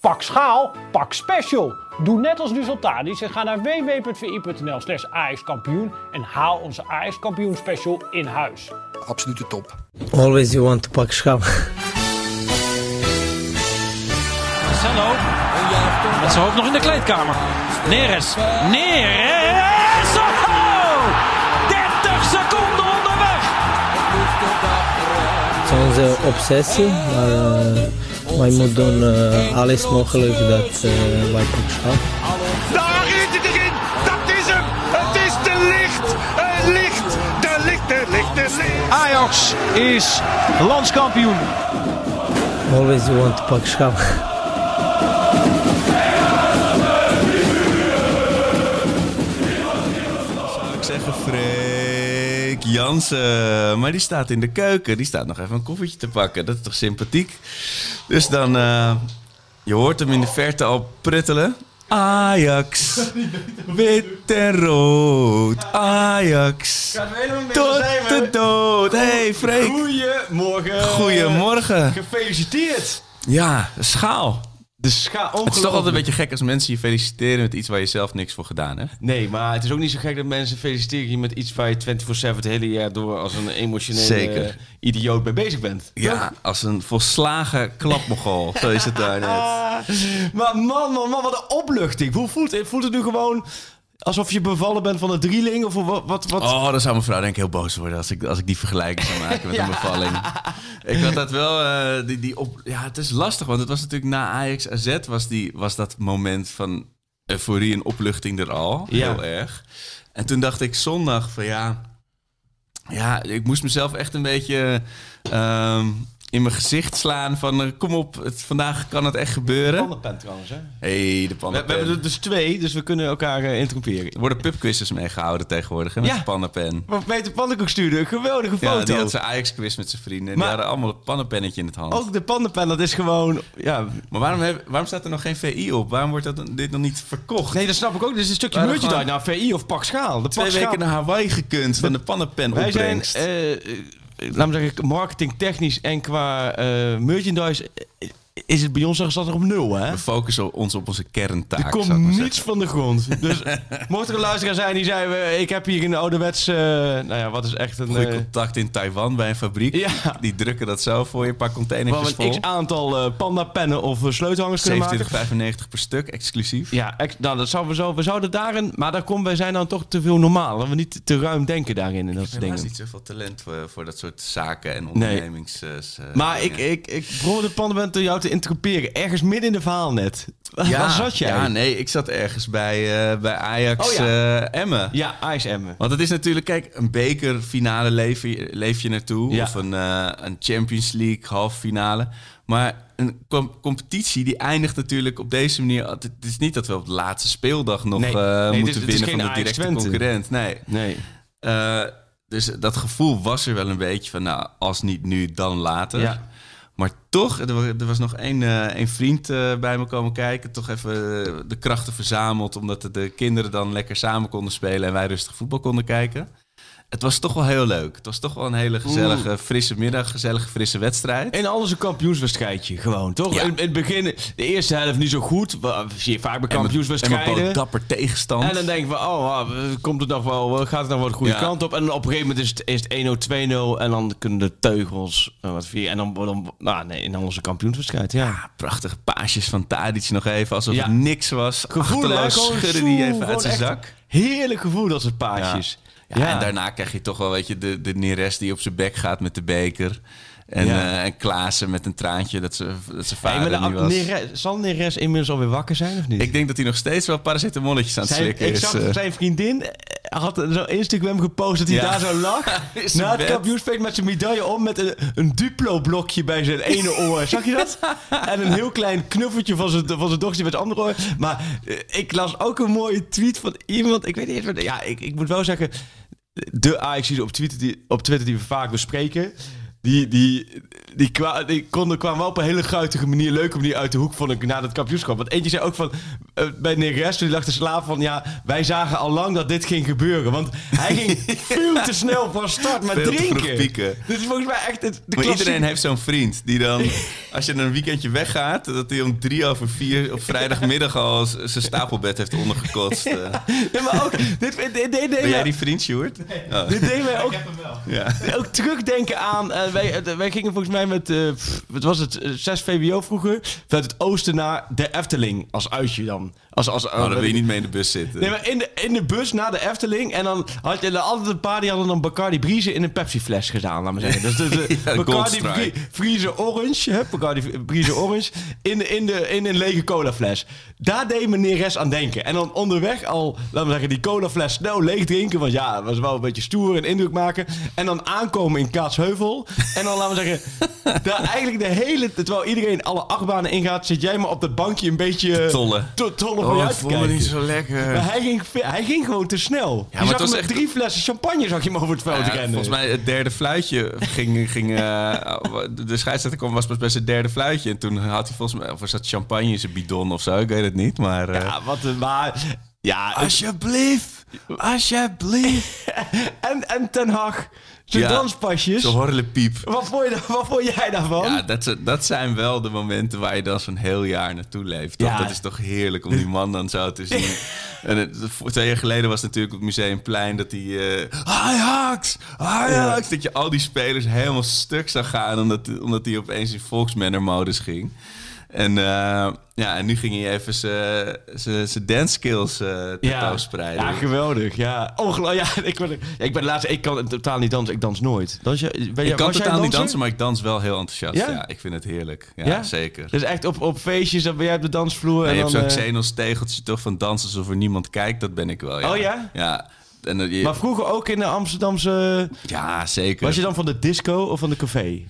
Pak schaal, pak special. Doe net als Resultadis en ga naar www.vi.nl slash en haal onze AS kampioen special in huis. Absolute top. Always you want to pak schaal. Marcelo. Met zijn hoofd nog in de kleedkamer. Neres. Neres. Oh! 30 seconden onderweg. Het is onze obsessie, maar uh, wij moeten doen uh, alles mogelijk dat uh, wij pak schaal. Daar is het erin. Dat is hem. Het is de licht. Het licht. De licht, de licht, de licht. Ajax is landskampioen. Always you want to pak Jansen. Maar die staat in de keuken. Die staat nog even een koffietje te pakken. Dat is toch sympathiek? Dus dan... Uh, je hoort hem in de verte al pruttelen. Ajax. Wit en rood. Ajax. Tot de dood. Hey Freek. Goedemorgen. Goedemorgen. Gefeliciteerd. Ja, schaal. De scha Het is toch altijd een beetje gek als mensen je feliciteren met iets waar je zelf niks voor gedaan hebt. Nee, maar het is ook niet zo gek dat mensen feliciteren je met iets waar je 24-7 het hele jaar door als een emotionele Zeker. idioot mee bezig bent. Ja, als een volslagen klapmogol. Zo is het daar net. maar man, man, man, wat een opluchting. Hoe voelt het? Voelt het nu gewoon alsof je bevallen bent van een drieling? Of wat? wat, wat? Oh, dan zou mijn vrouw denk ik heel boos worden als ik, als ik die vergelijking zou maken met Ja. een bevalling. Ik had dat wel, eh, die, die op, ja, het is lastig, want het was natuurlijk na Ajax AZ was, die, was dat moment van euforie en opluchting er al, Ja. heel erg. En toen dacht ik zondag van ja, ja, ik moest mezelf echt een beetje ehm, in mijn gezicht slaan van eh, kom op, het, vandaag kan het echt gebeuren. Pannenpen trouwens, hè? hey, de pannenpen. we hebben er dus twee, dus we kunnen elkaar uh, interromperen. Er worden pubquizzes meegehouden tegenwoordig, hè, met Ja. de pannenpen. Wat Peter Pannenkoek stuurde, een geweldige Ja, foto. die had zijn Ajax-quiz met zijn vrienden. En Maar- die hadden allemaal een pannenpennetje in het hand. Ook de pannenpen, dat is gewoon... Ja, Maar waarom, heb- waarom staat er nog geen VI op? Waarom wordt dat, dit nog niet verkocht? nee, dat snap ik ook. Dit is een stukje merchandise. gewoon- Nou, VI of Pak Schaal. De Twee Pak weken naar Hawaii gekund van de Wij zijn, pannenpenopbrengst. Laat me zeggen, marketingtechnisch en qua eh, merchandise eh, is het bij ons staat er op nul, hè? We focussen ons op onze kerntaak. Er komt niets zeggen. van de grond. Dus mocht er een luisteraar zijn die zei... ik heb hier een ouderwets... eh, nou ja, wat is echt een... Goeie eh, contact in Taiwan bij een fabriek. Ja. Die drukken dat zo voor je, een paar containers we een vol. x-aantal eh panda-pennen of eh, sleutelhangers kunnen maken. 27,95 per stuk, exclusief. Ja, ex- nou, dat zouden we, zo, we zouden daarin... Maar daar komen wij zijn dan toch te veel normaal. Dat we niet te ruim denken daarin en dat soort Er is niet zoveel talent voor, voor dat soort zaken en ondernemings... eh, Maar ik, ik, ik probeer de pannenbent door jou te interroperen. Ergens midden in de verhaal net. Waar zat jij? Ja, nee, ik zat ergens bij, eh, bij Ajax Oh ja. eh, Emmen. Ja, Ijs Emmen. Want het is natuurlijk, kijk, een bekerfinale leef je, leef je naartoe. Ja. Of een, eh, een Champions League halve finale. Maar een com- competitie die eindigt natuurlijk op deze manier. Het is niet dat we op de laatste speeldag nog Nee. Nee, moeten winnen van de Ajax directe Twente. concurrent. Nee. Nee. Dus dat gevoel was er wel een beetje van, nou, als niet nu, dan later. Ja. Maar toch, er wa- was nog één eh, vriend eh, bij me komen kijken. Toch even eh, de krachten verzameld. Omdat de kinderen dan lekker samen konden spelen. En wij rustig voetbal konden kijken. Het was toch wel heel leuk. Het was toch wel een hele gezellige, frisse middag. Gezellige, frisse wedstrijd. En alles een kampioenswedstrijdje, gewoon, toch? Ja. In, in het begin, de eerste helft niet zo goed. Zie je vaak bij kampioenswedstrijden. En met dapper tegenstand. En dan denken we, oh, ah, komt het nog wel, gaat het nog wel de goede Ja. kant op? En dan op een gegeven moment is het, is het 1-0, 2-0 en dan kunnen de teugels, eh, wat vier, en dan, dan nou nee, in onze kampioenswedstrijd, ja. Ja, prachtige paasjes van Tadic nog even. Alsof het niks was. Gevoel, hè? Achterloos schudde die even uit zijn zak. Heerlijk gevoel, dat soort paasjes. Ja, en daarna krijg je toch wel, weet je, de, de Neres die op zijn bek gaat met de beker. En, Ja. eh, en Klaassen met een traantje dat, ze, dat Hey, vader maar niet de, was. Neres, zal Neres inmiddels alweer wakker zijn of niet? Ik denk dat hij nog steeds wel paracetamolletjes aan het Zijn, slikken ik is. zag eh. zijn vriendin eh, had zo'n Instagram gepost dat hij Ja. daar zo lag. Na het kampioensfeest met zijn medaille om met een, een Duplo-blokje bij zijn ene oor. Zag je dat? En een heel klein knuffeltje van zijn, van zijn dochter met zijn andere oor. Maar ik las ook een mooie tweet van iemand. Ik weet niet eens wat. Ja, ik, ik moet wel zeggen. De Ajax op Twitter, die, op Twitter die we vaak bespreken. Die, die, die, kwa, die konden, kwamen wel op een hele guitige manier, leuke manier uit de hoek, vond ik, na dat kampioenschap. Want eentje zei ook van, eh, bij Neres, die lag te slapen van, ja, wij zagen al lang dat dit ging gebeuren. Want hij ging veel te snel van start met Veel drinken. pieken. Dit is volgens mij echt het, de Maar iedereen heeft zo'n vriend die dan, als je een weekendje weggaat, dat hij om drie over vier op vrijdagmiddag al zijn stapelbed heeft ondergekotst. eh. Ja, maar ook, dit, dit, dit, dit, deed Ben jij die vriend, Sjoerd? Oh. dit deed mij ook Ja. ook terugdenken aan. eh, wij, eh, wij gingen volgens mij met. eh, pff, wat was het? eh, 6 VWO vroeger. Vanuit het oosten naar de Efteling. Als uitje dan. Als, als, Oh, dan wil je niet mee in de bus zitten. Nee, maar in de, in de bus naar de Efteling. En dan had je er altijd een paar die hadden dan Bacardi Brieze in een Pepsi-fles gedaan, laat maar zeggen. Dus Ja, Bacardi Goldstrike. Brie- Brieze Orange, hè, Bacardi Brieze Orange, in, in, de, in een lege colafles. Daar deed meneer Res aan denken. En dan onderweg al, laten we zeggen, die colafles snel leeg drinken. Want ja, het was wel een beetje stoer en indruk maken. En dan aankomen in Kaatsheuvel. En dan, laten we zeggen, daar eigenlijk de hele... Terwijl iedereen alle achtbanen ingaat, zit jij maar op dat bankje een beetje... tollen. To, tollen voor Oh, uit te voel me kijken. niet zo lekker. Maar hij ging, hij ging gewoon te snel. Ja, je het zag was hem met echt- drie flessen champagne zag je hem over het veld Ja, rennen. volgens mij het derde fluitje ging... ging eh, de scheidsrechter kwam was pas bij zijn derde fluitje. En toen had hij volgens mij... Of was dat champagne in zijn bidon of zo? Ik weet het niet, maar... eh, Ja, wat een maar. Ja, Alsjeblieft! Alsjeblieft! en, en Ten Hag, zijn Ja, danspasjes. Zo'n horlepiep. Wat vond, je, wat vond jij daarvan? Ja, dat, dat zijn wel de momenten waar je dan zo'n heel jaar naartoe leeft. Toch? Ja. Dat is toch heerlijk om die man dan zo te zien. en het, twee jaar geleden was het natuurlijk op het Museumplein dat hij... eh Ajax! Ajax! Dat je al die spelers helemaal stuk zag gaan omdat, omdat hij opeens in Volksmanner-modus ging. En, eh, ja, en nu ging hij even zijn dance skills eh tentoonspreiden. ja, geweldig. Ja, ongelooflijk. Ja, ik ben, ja, ik ben de laatste. Ik kan totaal niet dansen. Ik dans nooit. Dans je, ben je, ik kan totaal niet dansen, maar ik dans wel heel enthousiast. Ja? Ja, ik vind het heerlijk. Ja, Ja? zeker. Dus echt op, op feestjes, dan ben jij op de dansvloer. Ja, en je hebt dan, zo'n eh, Xenos tegeltje toch van dansen alsof er niemand kijkt. Dat ben ik wel, ja. Oh ja? Ja. En, je, Maar vroeger ook in de Amsterdamse... ja, zeker. Was je dan van de disco of van de café?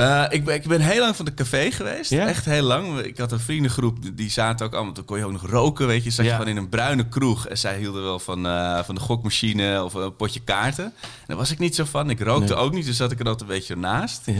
Eh, ik, ben, ik ben heel lang van de café geweest. Ja? Echt heel lang. Ik had een vriendengroep, die- zaten ook allemaal... Toen kon je ook nog roken, weet je. Zat je gewoon in een bruine kroeg. En zij hielden wel van, eh, van de gokmachine of een potje kaarten. En daar was ik niet zo van. Ik rookte ook niet, dus zat ik er altijd een beetje naast. Ja.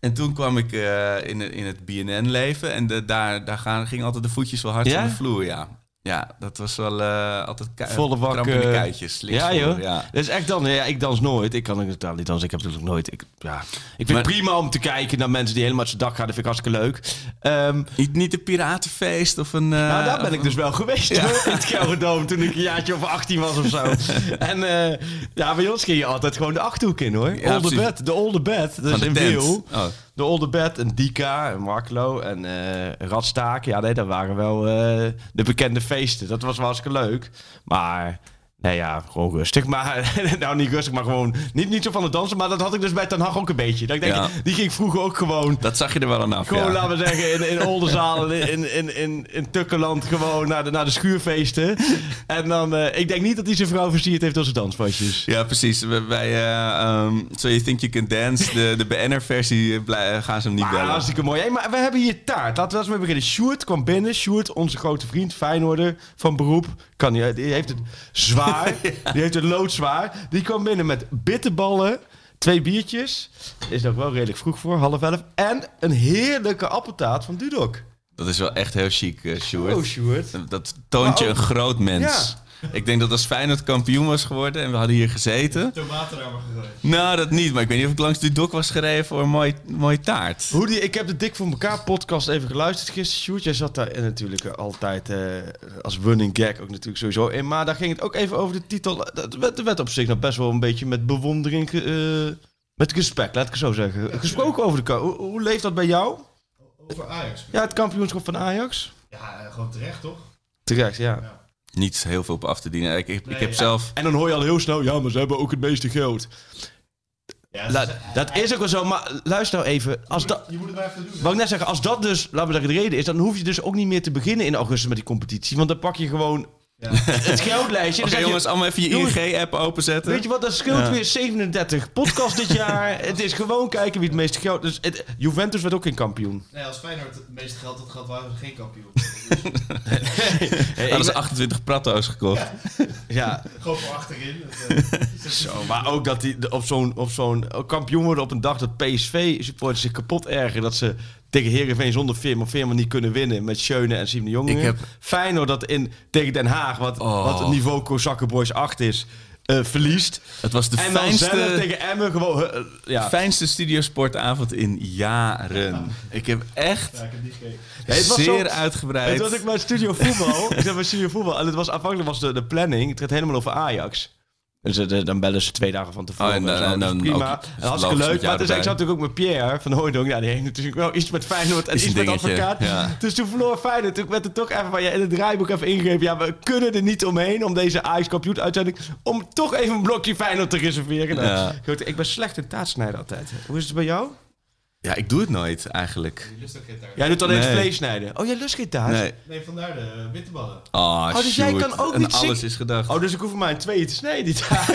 En toen kwam ik eh, in, in het BNN-leven. En de, daar, daar gaan, gingen altijd de voetjes wel hard Ja? van de vloer, ja. Ja, dat was wel eh, altijd Volle bak, eh, kuitjes. links Ja, joh. Ja. Dat is echt dan. Ja, ik dans nooit. Ik kan totaal niet dansen. Ik heb natuurlijk nooit. Ik, ja. ik vind Maar- het prima om te kijken naar mensen die helemaal zijn dak gaan. Dat vind ik hartstikke leuk. Ehm, Niet, niet een piratenfeest of een... eh, nou, daar ben of ik dus wel geweest hoor, in het Gelderdoom toen ik een jaartje of 18 was of zo. en eh, ja, bij ons ging je altijd gewoon de Achterhoek in hoor. Ja, Olde precies. Bed, de Olde Bed. Dat is tent. Wiel. De Olde Bed en Dika en Marklo en eh Radstaak. Ja, nee, dat waren wel eh, de bekende feesten. Dat was wel hartstikke leuk. Maar... Nee ja, gewoon rustig. Maar, nou niet rustig, maar gewoon... Niet, niet zo van het dansen, maar dat had ik dus bij Ten Hag ook een beetje. Dat ik denk, Ja. die ging vroeger ook gewoon... Dat zag je er wel aan af, Gewoon, ja. laten we zeggen, in, in Oldenzaal, in, in, in, in Tukkeland, gewoon naar de, naar de schuurfeesten. En dan, eh, ik denk niet dat hij zijn vrouw versierd heeft als zijn danspasjes. Ja, precies. Bij eh, ehm, So You Think You Can Dance, de, de BNR-versie, eh, gaan ze hem niet Maar bellen. hartstikke mooi. Hey, maar we hebben hier taart. Laten we eens mee beginnen. Sjoerd kwam binnen. Sjoerd, onze grote vriend, Feyenoorder van beroep. Kan die heeft het zwaar. Die heeft het loodzwaar. Die kwam binnen met bitterballen, twee biertjes. Is ook wel redelijk vroeg voor, half elf. En een heerlijke appeltaart van Dudok. Dat is wel echt heel chic, eh Sjoerd. Oh, Sjoerd. Dat toont je een groot mens. Ik denk dat als Feyenoord kampioen was geworden en we hadden hier gezeten... Tomaten daar maar gegooid. Nou, dat niet. Maar ik weet niet of ik langs de dok was gereden voor een mooi, mooie taart. Hoe die, ik heb de Dik voor elkaar podcast even geluisterd gisteren, Sjoerd. Jij zat daar natuurlijk altijd eh, als running gag ook natuurlijk sowieso in. Maar daar ging het ook even over de titel. Dat werd, er werd op zich nog best wel een beetje met bewondering, eh, met respect, laat ik het zo zeggen. Gesproken over de hoe, hoe leeft dat bij jou? Over Ajax. Ja, het kampioenschap van Ajax? Ja, eh, gewoon terecht toch? Terecht, ja. Niet heel veel op af te dienen. Ik, ik, heb ja. zelf... En dan hoor je al heel snel, ja, maar ze hebben ook het meeste geld. Ja, La- dat is ook wel zo, maar luister nou even. Als dat, Je moet het maar even doen. Wou ik net zeggen, als dat dus, laten we zeggen, de reden is, dan hoef je dus ook niet meer te beginnen in augustus met die competitie. Want dan pak je gewoon het geldlijstje. Oké je, jongens, allemaal even je ING-app openzetten. Weet je wat, dat scheelt Ja. weer 37 podcast dit jaar. het is gewoon kijken wie het meeste geld... Dus het, Juventus werd ook geen kampioen. Nee, als Feyenoord het meeste geld had gehad, waren we geen kampioen. Hey, Hadden ik ze ben- 28 pratto's gekocht. ja, Gewoon voor achterin. Dat, eh, zo, maar ook dat die op zo'n op zo'n kampioen worden op een dag dat PSV-supporters zich kapot ergeren dat ze tegen Heerenveen zonder Veerman Veerman niet kunnen winnen met Schöne en Simon de Jonge. Ik heb- Feyenoord dat in, tegen Den Haag, wat, Oh. wat het niveau Kozakken Boys 8 is, eh, verliest. Het was de en fijnste, tegen Emmen gewoon... eh, ja. fijnste studiosportavond in jaren. Ik heb echt ja, ik heb niet gekeken. Ja, het was zeer zo- uitgebreid... Het was ook bij Studio Voetbal. ik zat bij Studio Voetbal. En het was afhankelijk was de, de planning. Het gaat helemaal over Ajax. Dus eh, dan bellen ze twee dagen van tevoren. Oh, en, en zo. en Dus dan prima. ook- en hartstikke leuk. Maar dus, ik zat natuurlijk ook met Pierre van Hooydonk. Ja, die heeft natuurlijk wel iets met Feyenoord en iets met advocaat. ja. Dus toen verloor Feyenoord. Toen werd er toch even van, ja, in het draaiboek even ingegeven. Ja, we kunnen er niet omheen om deze Ajax kampioen uitzending... om toch even een blokje Feyenoord te reserveren. Nou, Ja. goed, ik ben slecht in taatsnijden altijd. Hoe is het bij jou? Ja, ik doe het nooit eigenlijk. Je lust ook geen taart. Jij doet alleen het Nee. vlees snijden. Oh, jij lust geen taart? Nee. Nee, vandaar de eh, bitterballen. Oh, dus jij kan ook En niet alles zingen- is gedacht. Oh, dus ik hoef er maar in tweeën te snijden, die taart.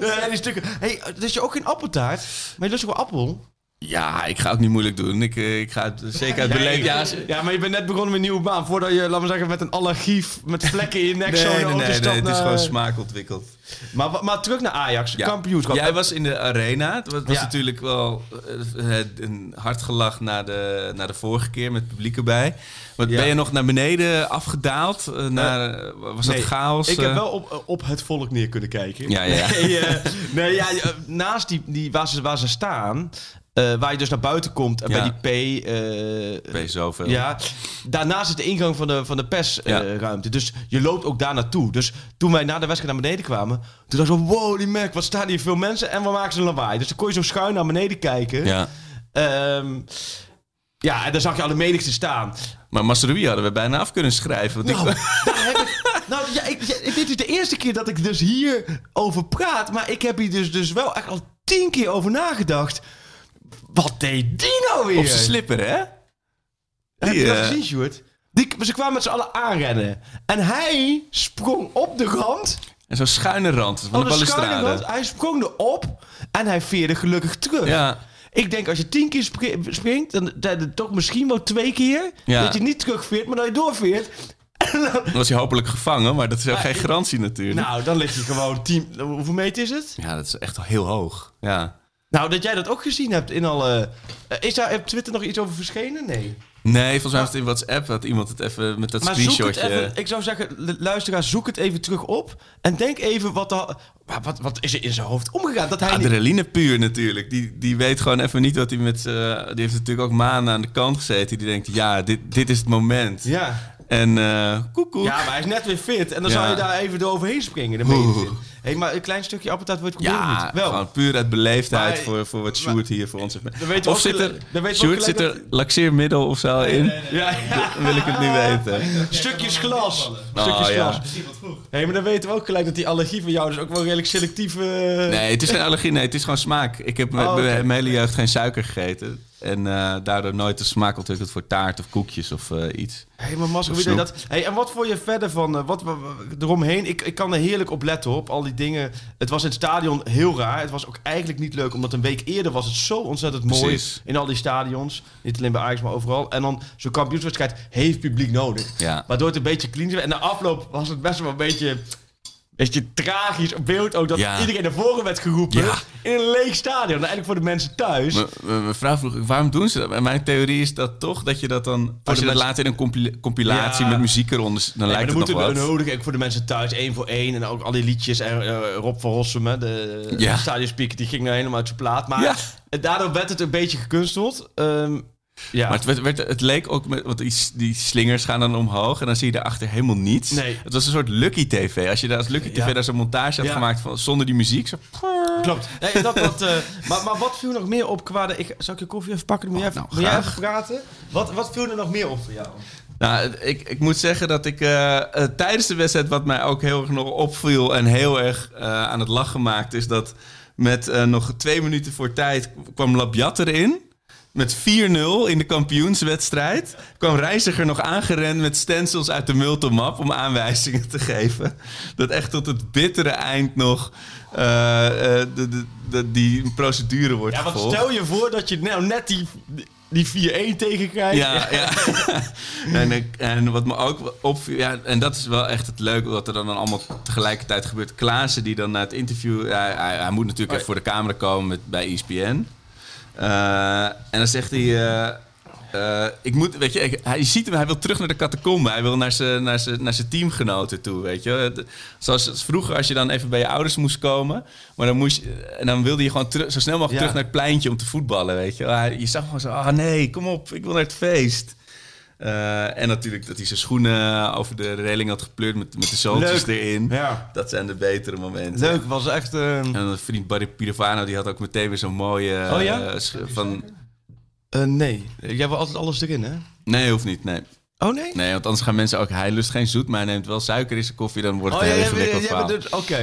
Ja, die stukken. hey, dus je ook geen appeltaart? Maar je lust ook wel appel? Ja, ik ga ook niet moeilijk doen. Ik, eh, ik ga het zeker uit beleefd. Ja, Ja, maar je bent net begonnen met een nieuwe baan. Voordat je, laten we zeggen, met een allergie met vlekken in je nek Nee, zo nee, nee, nee, het is gewoon smaak ontwikkeld. Maar, maar terug naar Ajax, Ja. kampioenschap. Jij was in de arena. Het was, was Ja. natuurlijk wel eh, eh, een hard gelach na de, na de vorige keer met het publiek erbij. Maar Ja. ben je nog naar beneden afgedaald? naar, was dat chaos? Ik heb wel op, op het volk neer kunnen kijken. Ja. Nee, nee, ja, naast die, die, waar, ze, waar ze staan, eh, waar je dus naar buiten komt en Ja. bij die P... eh, Ben je zoveel? Ja, daarnaast is de ingang van de, van de Ja. persruimte. dus je loopt ook daar naartoe. Dus toen wij na de wedstrijd naar beneden kwamen, toen dacht ik zo, wow, die merk, wat staan hier veel mensen en wat maken ze een lawaai. Dus dan kon je zo schuin naar beneden kijken. Ja. Ehm, ja, en dan zag je alle menigte staan. Maar Masrui hadden we bijna af kunnen schrijven. Want Nou, ik, daar nou ja, ik, ja, dit is de eerste keer dat ik dus hier over praat. Maar ik heb hier dus, dus wel echt al tien keer over nagedacht. Wat deed die nou weer? op zijn slipper, hè? Heb je dat eh, gezien, Sjoerd? Die, ze kwamen met z'n allen aanrennen. En hij sprong op de rand. En zo'n schuine rand van Van de rand. Hij sprong erop. En hij veerde gelukkig terug. Ja. Ik denk als je tien keer spri- springt, dan, dan toch misschien wel twee keer. Ja. Dat je niet terugveert, maar dat je doorveert. Dan- was hij hopelijk gevangen, maar dat is ook geen garantie natuurlijk. nou, dan ligt hij gewoon tien... Hoeveel meter is het? Ja, dat is echt heel hoog. Ja. Nou, dat jij dat ook gezien hebt in alle... Eh, is daar op Twitter nog iets over verschenen? Nee. Nee, volgens mij was het in WhatsApp had iemand het even met dat Maar zoek het screenshotje. even, ik zou zeggen, lu- luisteraar, zoek het even terug op. En denk even wat, wat, wat, is er in zijn hoofd omgegaan. Dat hij niet- Adrenaline puur natuurlijk. Die, die weet gewoon even niet wat hij met... z'n- die heeft natuurlijk ook maanden aan de kant gezeten. Die denkt, ja, dit, dit is het moment. Ja. En koekoek. ja, maar hij is net weer fit. En dan Ja. zou je daar even door overheen springen. Dan ben je Hé, maar een klein stukje appeltaart wordt Ja, niet. Wel. gewoon puur uit beleefdheid Maar- voor, voor wat Sjoerd hier voor ons heeft. Of zit er, Sjoerd, zit er laxeermiddel of zo in? Ja, ja. Dan wil ik het niet weten. Stukjes glas. Oh, Stukjes glas. Hé, maar dan weten we ook gelijk dat die allergie van jou dus ook wel redelijk selectief... eh, Nee, het is geen allergie. Nee, het is gewoon smaak. Ik heb met Oh, oké. mijn hele jeugd geen suiker gegeten. En eh, daardoor nooit de smaak ontwikkeld voor taart of koekjes of eh, iets. Hé, maar Mas, hoe Of deed snoep. dat? Hey, en wat vond je verder van, eh, wat, eromheen? Ik, ik kan er heerlijk op letten, op al die dingen. Het was in het stadion heel raar. Het was ook eigenlijk niet leuk, omdat een week eerder was het zo ontzettend mooi. Precies. In al die stadions. Niet alleen bij Ajax, maar overal. En dan zo'n kampioenswedstrijd heeft publiek nodig. Ja. Waardoor het een beetje clean is. En na afloop was het best wel een beetje... Beetje tragisch op beeld ook dat Ja. iedereen naar voren werd geroepen Ja. in een leeg stadion. Eigenlijk voor de mensen thuis. Mijn vrouw vroeg, waarom doen ze dat? En mijn theorie is dat toch, dat je dat dan... Als de je dat mensen- later in een compila- compilatie Ja. met muziek eronder... Dan Nee, lijkt dan het nog wat. we nodig ook voor de mensen thuis één voor één en ook al die liedjes en eh, Rob van Rossum, de de stadionspeaker, die ging nou helemaal uit zijn plaat. Maar daardoor werd het een beetje gekunsteld. Ehm, ja. Maar het, werd, werd- het leek ook met... Want die, die slingers gaan dan omhoog en dan zie je daarachter helemaal niets. Nee. Het was een soort Lucky TV. Als je daar als Lucky TV Ja. daar zo'n montage had gemaakt van, zonder die muziek... Zo, Klopt. Nee, dat, dat, eh, maar, maar wat viel nog meer op qua... De, ik, zal ik je koffie even pakken? Moet jij even, nou, jij even praten? Wat, wat viel er nog meer op voor jou? Nou, ik, ik moet zeggen dat ik eh, eh, tijdens de wedstrijd... wat mij ook heel erg nog opviel en heel erg aan het lachen maakte... is dat met nog twee minuten voor tijd kwam Labiat erin... Met 4-0 in de kampioenswedstrijd kwam Reiziger nog aangerend met stencils uit de multimap om aanwijzingen te geven. Dat echt tot het bittere eind nog eh, eh, de, de, de- die procedure wordt Ja, want gevolgd. stel je voor dat je nou net die... die 4-1 tegenkrijgt. Ja, ja. en, en wat me ook opviel, ja, en dat is wel echt het leuke, wat er dan allemaal tegelijkertijd gebeurt. Klaassen die dan na het interview, ja, hij, hij moet natuurlijk even voor de camera komen met, bij E ESPN. Eh, en dan zegt hij, eh, eh, ik moet, weet je, ik- hij, ziet hem, hij wil terug naar de catacombe. Hij wil naar zijn, naar zijn, naar zijn teamgenoten toe, weet je. Zoals als vroeger, als je dan even bij je ouders moest komen, maar dan moest je, en dan wilde je gewoon terug, zo snel mogelijk Ja. terug naar het pleintje om te voetballen, weet je. Hij- Je zag gewoon zo, ah nee, kom op, ik wil naar het feest. Eh, en natuurlijk dat hij zijn schoenen over de reling had gepleurd met, met de zooltjes Leuk. erin. Ja. Dat zijn de betere momenten. Leuk, was echt... eh, En dan vriend Barry Pirovano, die had ook meteen weer zo'n mooie... Oh ja? eh, van, eh, nee, jij wil altijd alles erin, hè? nee, hoeft niet, nee. Oh, nee? Nee, want anders gaan mensen ook... Hij lust geen zoet, maar hij neemt wel suiker in zijn koffie. Dan wordt het Oh ja, een heel jij, ingewikkeld bent verhaal. dus...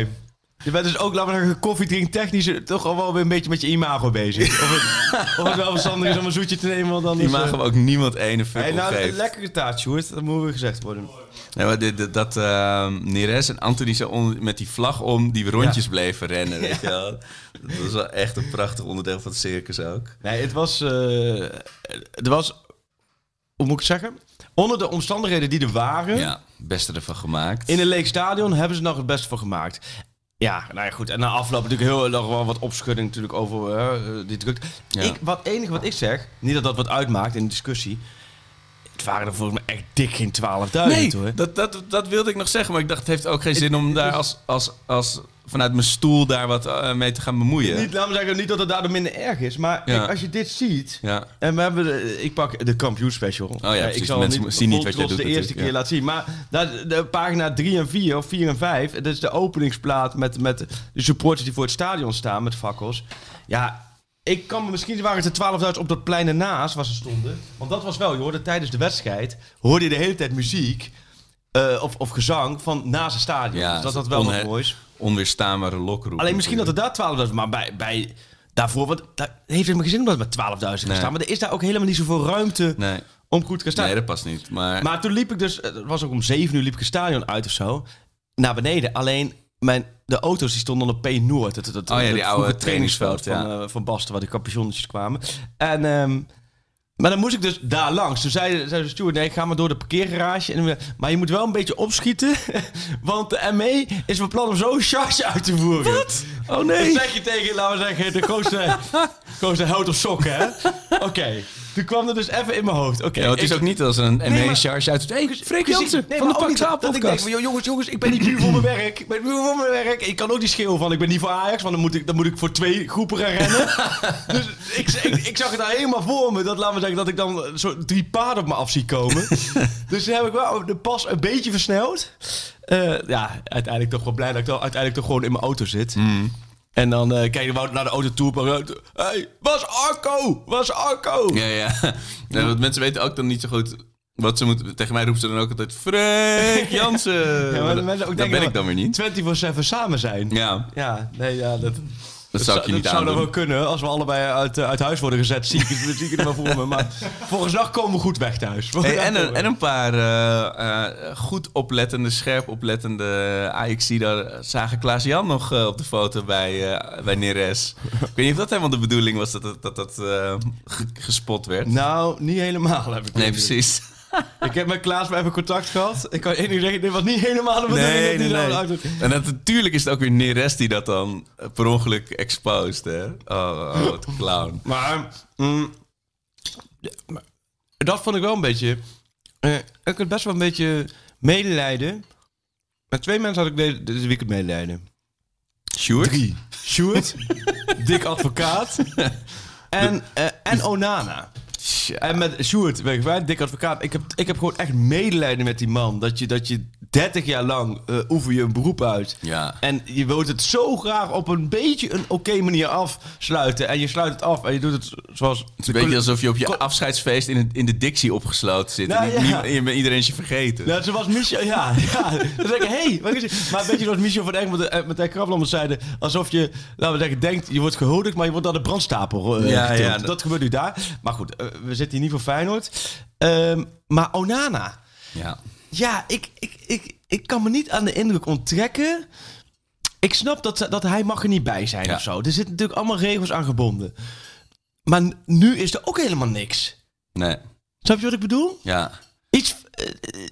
Je bent dus ook, laten we zeggen, koffiedrink technisch toch al wel weer een beetje met je imago bezig. Of het, of het wel verstandig is om een zoetje te nemen, want is... mag eh, ook niemand ene fuck Hey, nou, een lekkere taart, Sjoerd. Dat moet weer gezegd worden. Nee, maar dit- dit- dat eh, Neres en Anthony zo met die vlag om die rondjes bleven rennen. Weet je wel. Dat was wel echt een prachtig onderdeel van het circus ook. Nee, het was... eh het was... Hoe moet ik het zeggen? Onder de omstandigheden die er waren... Ja, beste ervan gemaakt. In een leeg stadion hebben ze nog het beste van gemaakt. Ja, nou ja, goed. En na afloop natuurlijk heel nog wel wat opschudding natuurlijk over eh, die druk. Ja. Ik, wat enige wat ik zeg, niet dat dat wat uitmaakt in de discussie. Het waren er volgens mij echt dik geen 12.000 Nee, hoor. dat, dat, dat wilde ik nog zeggen. Maar ik dacht, het heeft ook geen zin om daar als, als, als vanuit mijn stoel daar wat eh, mee te gaan bemoeien. Niet, laten we zeggen, niet dat het daardoor minder erg is. Maar Ja. kijk, als je dit ziet. Ja. En we hebben, de, ik pak de kampioen special. ja, Eh, precies. ik zal Mensen niet, zien niet wat trots doet de eerste keer laten zien. Maar daar, de pagina 3 en 4, of 4 en 5, dat is de openingsplaat met, met de supporters die voor het stadion staan met fakkels. Ja, ik kan me misschien waren het er 12.000 op dat plein ernaast waar ze stonden. Want dat was wel, je hoorde tijdens de wedstrijd, hoorde je de hele tijd muziek. eh, of, of gezang van naast het stadion. Ja, dus dat dat had wel wat moois. Onweerstaanbare lokroep. Alleen misschien dat er daar 12.000, maar bij, bij daarvoor, want daar heeft het me geen zin om dat het met 12.000 te Nee. staan. Maar er is daar ook helemaal niet zoveel ruimte Nee, om goed te staan. nee, dat past niet. Maar, Maar toen liep ik dus, het was ook om 7 uur liep ik het stadion uit of zo, naar beneden. Alleen mijn, de auto's die stonden op P Noord. Het, het, het, Oh ja, die oude trainingsveld van, eh, van Basten, waar de capuchonnetjes kwamen. En, ehm, maar dan moest ik dus daar langs. Toen zei, zei de steward, nee, ga maar door de parkeergarage. En, maar je moet wel een beetje opschieten, want de ME is van plan om zo'n charge uit te voeren. Wat? Oh nee. Dat zeg je tegen, laten we zeggen, de grootste, grootste hout op sokken, hè? Oké. Toen kwam er dus even in mijn hoofd. Oké. ja, het is ook niet als een Nee, ME-charge uit... Hey, Freek. Jansen Nee, van de ook Pak niet dat- ik denk van, jongens, jongens, ik ben niet puur voor mijn werk. Ik ben puur voor mijn werk. Ik kan ook niet schreeuwen van, ik ben niet voor Ajax, want dan moet ik, dan moet ik voor twee groepen gaan rennen. dus ik, ik, ik zag het daar helemaal voor me. Dat laten we zeggen dat ik dan zo drie paarden op me af zie komen. dus toen heb ik wel de pas een beetje versneld. Eh, ja, uiteindelijk toch wel blij dat ik dan uiteindelijk toch gewoon in mijn auto zit. En dan eh, kijk je wel naar de auto toe. Hé, hey, waar is Arco? Waar is Arco? Ja, ja. ja want mensen weten ook dan niet zo goed wat ze moeten... Tegen mij roepen ze dan ook altijd... Freek Jansen! Ja, maar de mensen ook dat denken ben ik dan weer niet. 24-7 samen zijn. Ja, Ja, nee, ja, dat, dat zou ik je niet dat zou wel kunnen. Als we allebei uit, eh, uit huis worden gezet, zie ik, zie ik het wel voor me. Maar volgens dag komen we goed weg thuis. Hey, en, een, en een paar eh, eh, goed oplettende, scherp oplettende ajax daar zagen Klaas-Jan nog op de foto bij, bij Neres. ik weet niet of dat helemaal de bedoeling was dat dat, dat, dat ge- gespot werd. Nou, niet helemaal heb ik nee, precies. Ik heb met Klaas maar even contact gehad. Ik kan één ding zeggen, dit was niet helemaal de bedoeling. Nee, dat nee, En dat, natuurlijk is het ook weer Neres die dat dan eh, per ongeluk exposed, hè? Oh, oh wat clown. Maar, mm, ja, maar dat vond ik wel een beetje... eh, ik had best wel een beetje medelijden. Met twee mensen had ik deze, deze weekend medelijden. Sjoerd? Drie. Sjoerd, Dick Advocaat en, eh, en Onana. En met Sjoerd, weet je waar, Dick Advocaat. Ik heb, ik heb gewoon echt medelijden met die man. Dat je, dat je 30 jaar lang eh, oefen je een beroep uit. Ja. En je wilt het zo graag op een beetje een oké manier afsluiten. En je sluit het af en je doet het zoals... Het is een beetje alsof je op je afscheidsfeest in, het, in de dictie opgesloten zit. Nou, en ja. je bent- iedereen is je vergeten. Ja, zoals Michel, ja, ja. Dan zeg ik, hey, wat is het? Maar een beetje zoals Michel van met, de- met de Krabbelanders zeiden. Alsof je, laten we zeggen, denkt, je wordt gehuldigd, maar je wordt naar de brandstapel eh, Ja, ja, dat... dat- gebeurt nu daar. Maar goed, eh, we zitten hier niet voor Feyenoord. Ehm, maar Onana, Ja. ja, ik, ik, ik, ik kan me niet aan de indruk onttrekken. Ik snap dat, dat hij mag er niet bij zijn Ja. of zo. Er zitten natuurlijk allemaal regels aan gebonden. Maar nu is er ook helemaal niks. Nee, Snap je wat ik bedoel? ja. Iets. eh,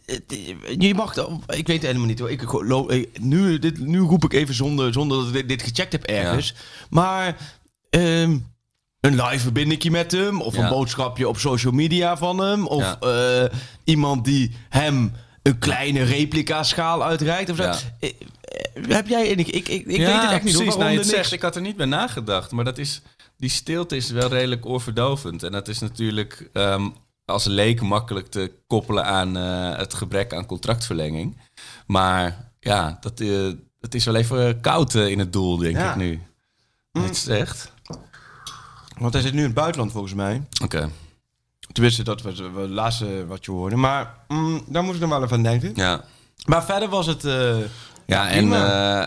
eh, je mag. Ik weet het helemaal niet hoor. Ik, nu, dit, nu roep ik even zonder, zonder dat ik dit, dit gecheckt heb ergens. Maar. ehm, een live verbindingje met hem. Of Ja. een boodschapje op social media van hem. Of Ja. eh, iemand die hem een kleine replica schaal uitreikt. Of zo. Ja. Eh, eh, Heb jij. Ik, ik, ik, ik weet het echt niet precies. Waarom het zegt, ik had er niet bij nagedacht. Maar dat is, die stilte is wel redelijk oorverdovend. En dat is natuurlijk ehm, als leek makkelijk te koppelen aan het gebrek aan contractverlenging. Maar ja, dat, eh, dat is wel even koud in het doel, denk ik nu. Het zegt. Want hij zit nu in het buitenland volgens mij. Oké, Tenminste, dat was het laatste wat je hoorde. Maar mm, daar moet ik nog wel even aan denken. ja. Maar verder was het... eh, Ja, en eh,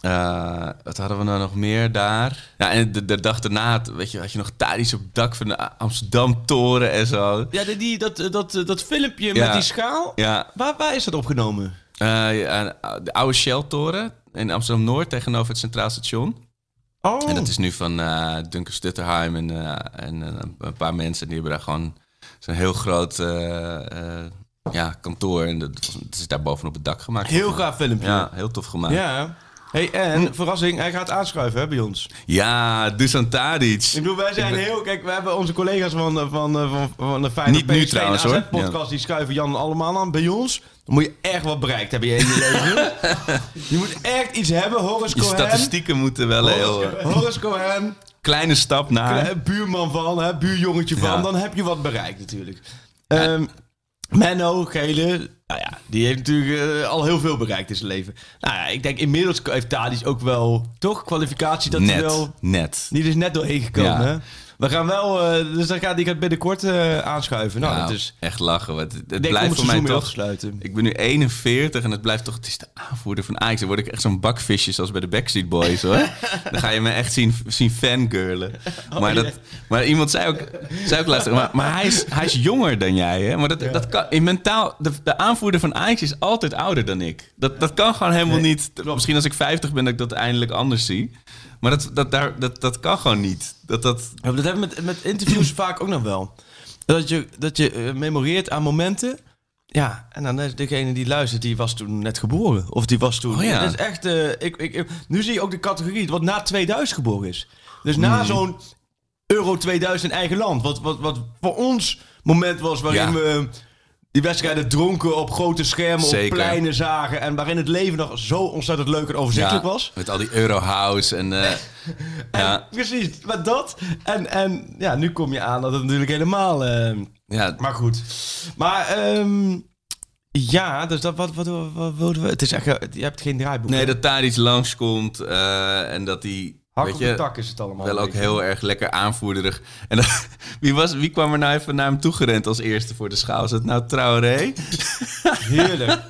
eh, wat hadden we nou nog meer daar? Ja, en de, de dag daarna, had- weet je, had je nog Thadis op het dak van de Amsterdam-toren en zo. Ja, die, die- dat, dat, dat filmpje Ja. met die schaal. Ja, Waar, waar is dat opgenomen? eh, ja, de oude Shell-toren in Amsterdam-Noord tegenover het Centraal Station. Oh, En dat is nu van eh Duncan Stutterheim en, eh, en eh, een paar mensen. Die hebben daar gewoon zo'n heel groot ja, kantoor. En dat, het is daar bovenop het dak gemaakt. heel gaaf filmpje. Ja, heel tof gemaakt. Ja. Hey, en verrassing, hij gaat aanschuiven hè, bij ons. Dusan Tadic. Ik bedoel, wij zijn heel... Kijk, we hebben onze collega's van, eh, van, eh, van, van de Feyenoord Niet nu PSV trouwens, hoor. podcast, die schuiven Jan allemaal aan. Bij ons, dan moet je echt wat bereikt hebben in je leven. je moet echt iets hebben. Horace Je Cohen. statistieken moeten wel heel... eh, Horace Cohen. kleine stap naar... Eh, buurman van, hè, buurjongetje van, Ja. dan heb je wat bereikt natuurlijk. Ehm Menno, Gele, nou ja, die heeft natuurlijk eh, al heel veel bereikt in zijn leven. Nou ja, ik denk inmiddels heeft Tadic ook wel, toch, kwalificatie dat hij wel... net. Die is net doorheen gekomen, Ja. We gaan wel, eh, dus dan gaat, die gaat binnenkort eh, aanschuiven. Nou, Nou, dat is... echt lachen. want Het, blijft voor mij toch... sluiten. Ik ben nu 41 en het blijft toch... Het is de aanvoerder van Ajax. Dan word ik echt zo'n bakvisje zoals bij de Backstreet Boys, hoor. Dan ga je me echt zien, zien fangirlen. Oh, Maar, dat, maar iemand zei ook... Zei ook laatst, maar, maar hij, is, hij is jonger dan jij, hè? Maar dat, dat kan... In mentaal... De, de aanvoerder van Ajax is altijd ouder dan ik. Dat, dat kan gewoon helemaal niet... Misschien als ik 50 ben dat ik dat eindelijk anders zie. Maar dat, dat, daar, dat, dat kan gewoon niet. Dat, dat, Ja, maar dat hebben we met, met interviews vaak ook nog wel. Dat je, dat je eh, memoreert aan momenten. Ja, en dan is degene die luistert, die was toen net geboren. Of die was toen... Oh ja. Dat is echt... eh, ik, ik, nu zie je ook de categorie wat na 2000 geboren is. Dus na Hmm. zo'n Euro 2000 in eigen land. Wat, wat, wat voor ons moment was waarin Ja. we die wedstrijden dronken op grote schermen, Zeker. op pleinen zagen. En waarin het leven nog zo ontzettend leuk en overzichtelijk ja, was. Met al die Eurohouse en... eh, ja, Precies, met dat. En, en ja, nu kom je aan dat het natuurlijk helemaal... eh, ja, maar goed. Maar ehm, ja, dus dat, wat, wat, wat, wilden we? Het is echt, je hebt geen draaiboek. Nee, hè? dat daar iets langskomt eh en dat die Hak weet op de tak is het allemaal. wel ook heel erg lekker aanvoerderig. En wie, was, wie kwam er nou even naar hem toegerend als eerste voor de schaal? Was het nou Traoré? Heerlijk.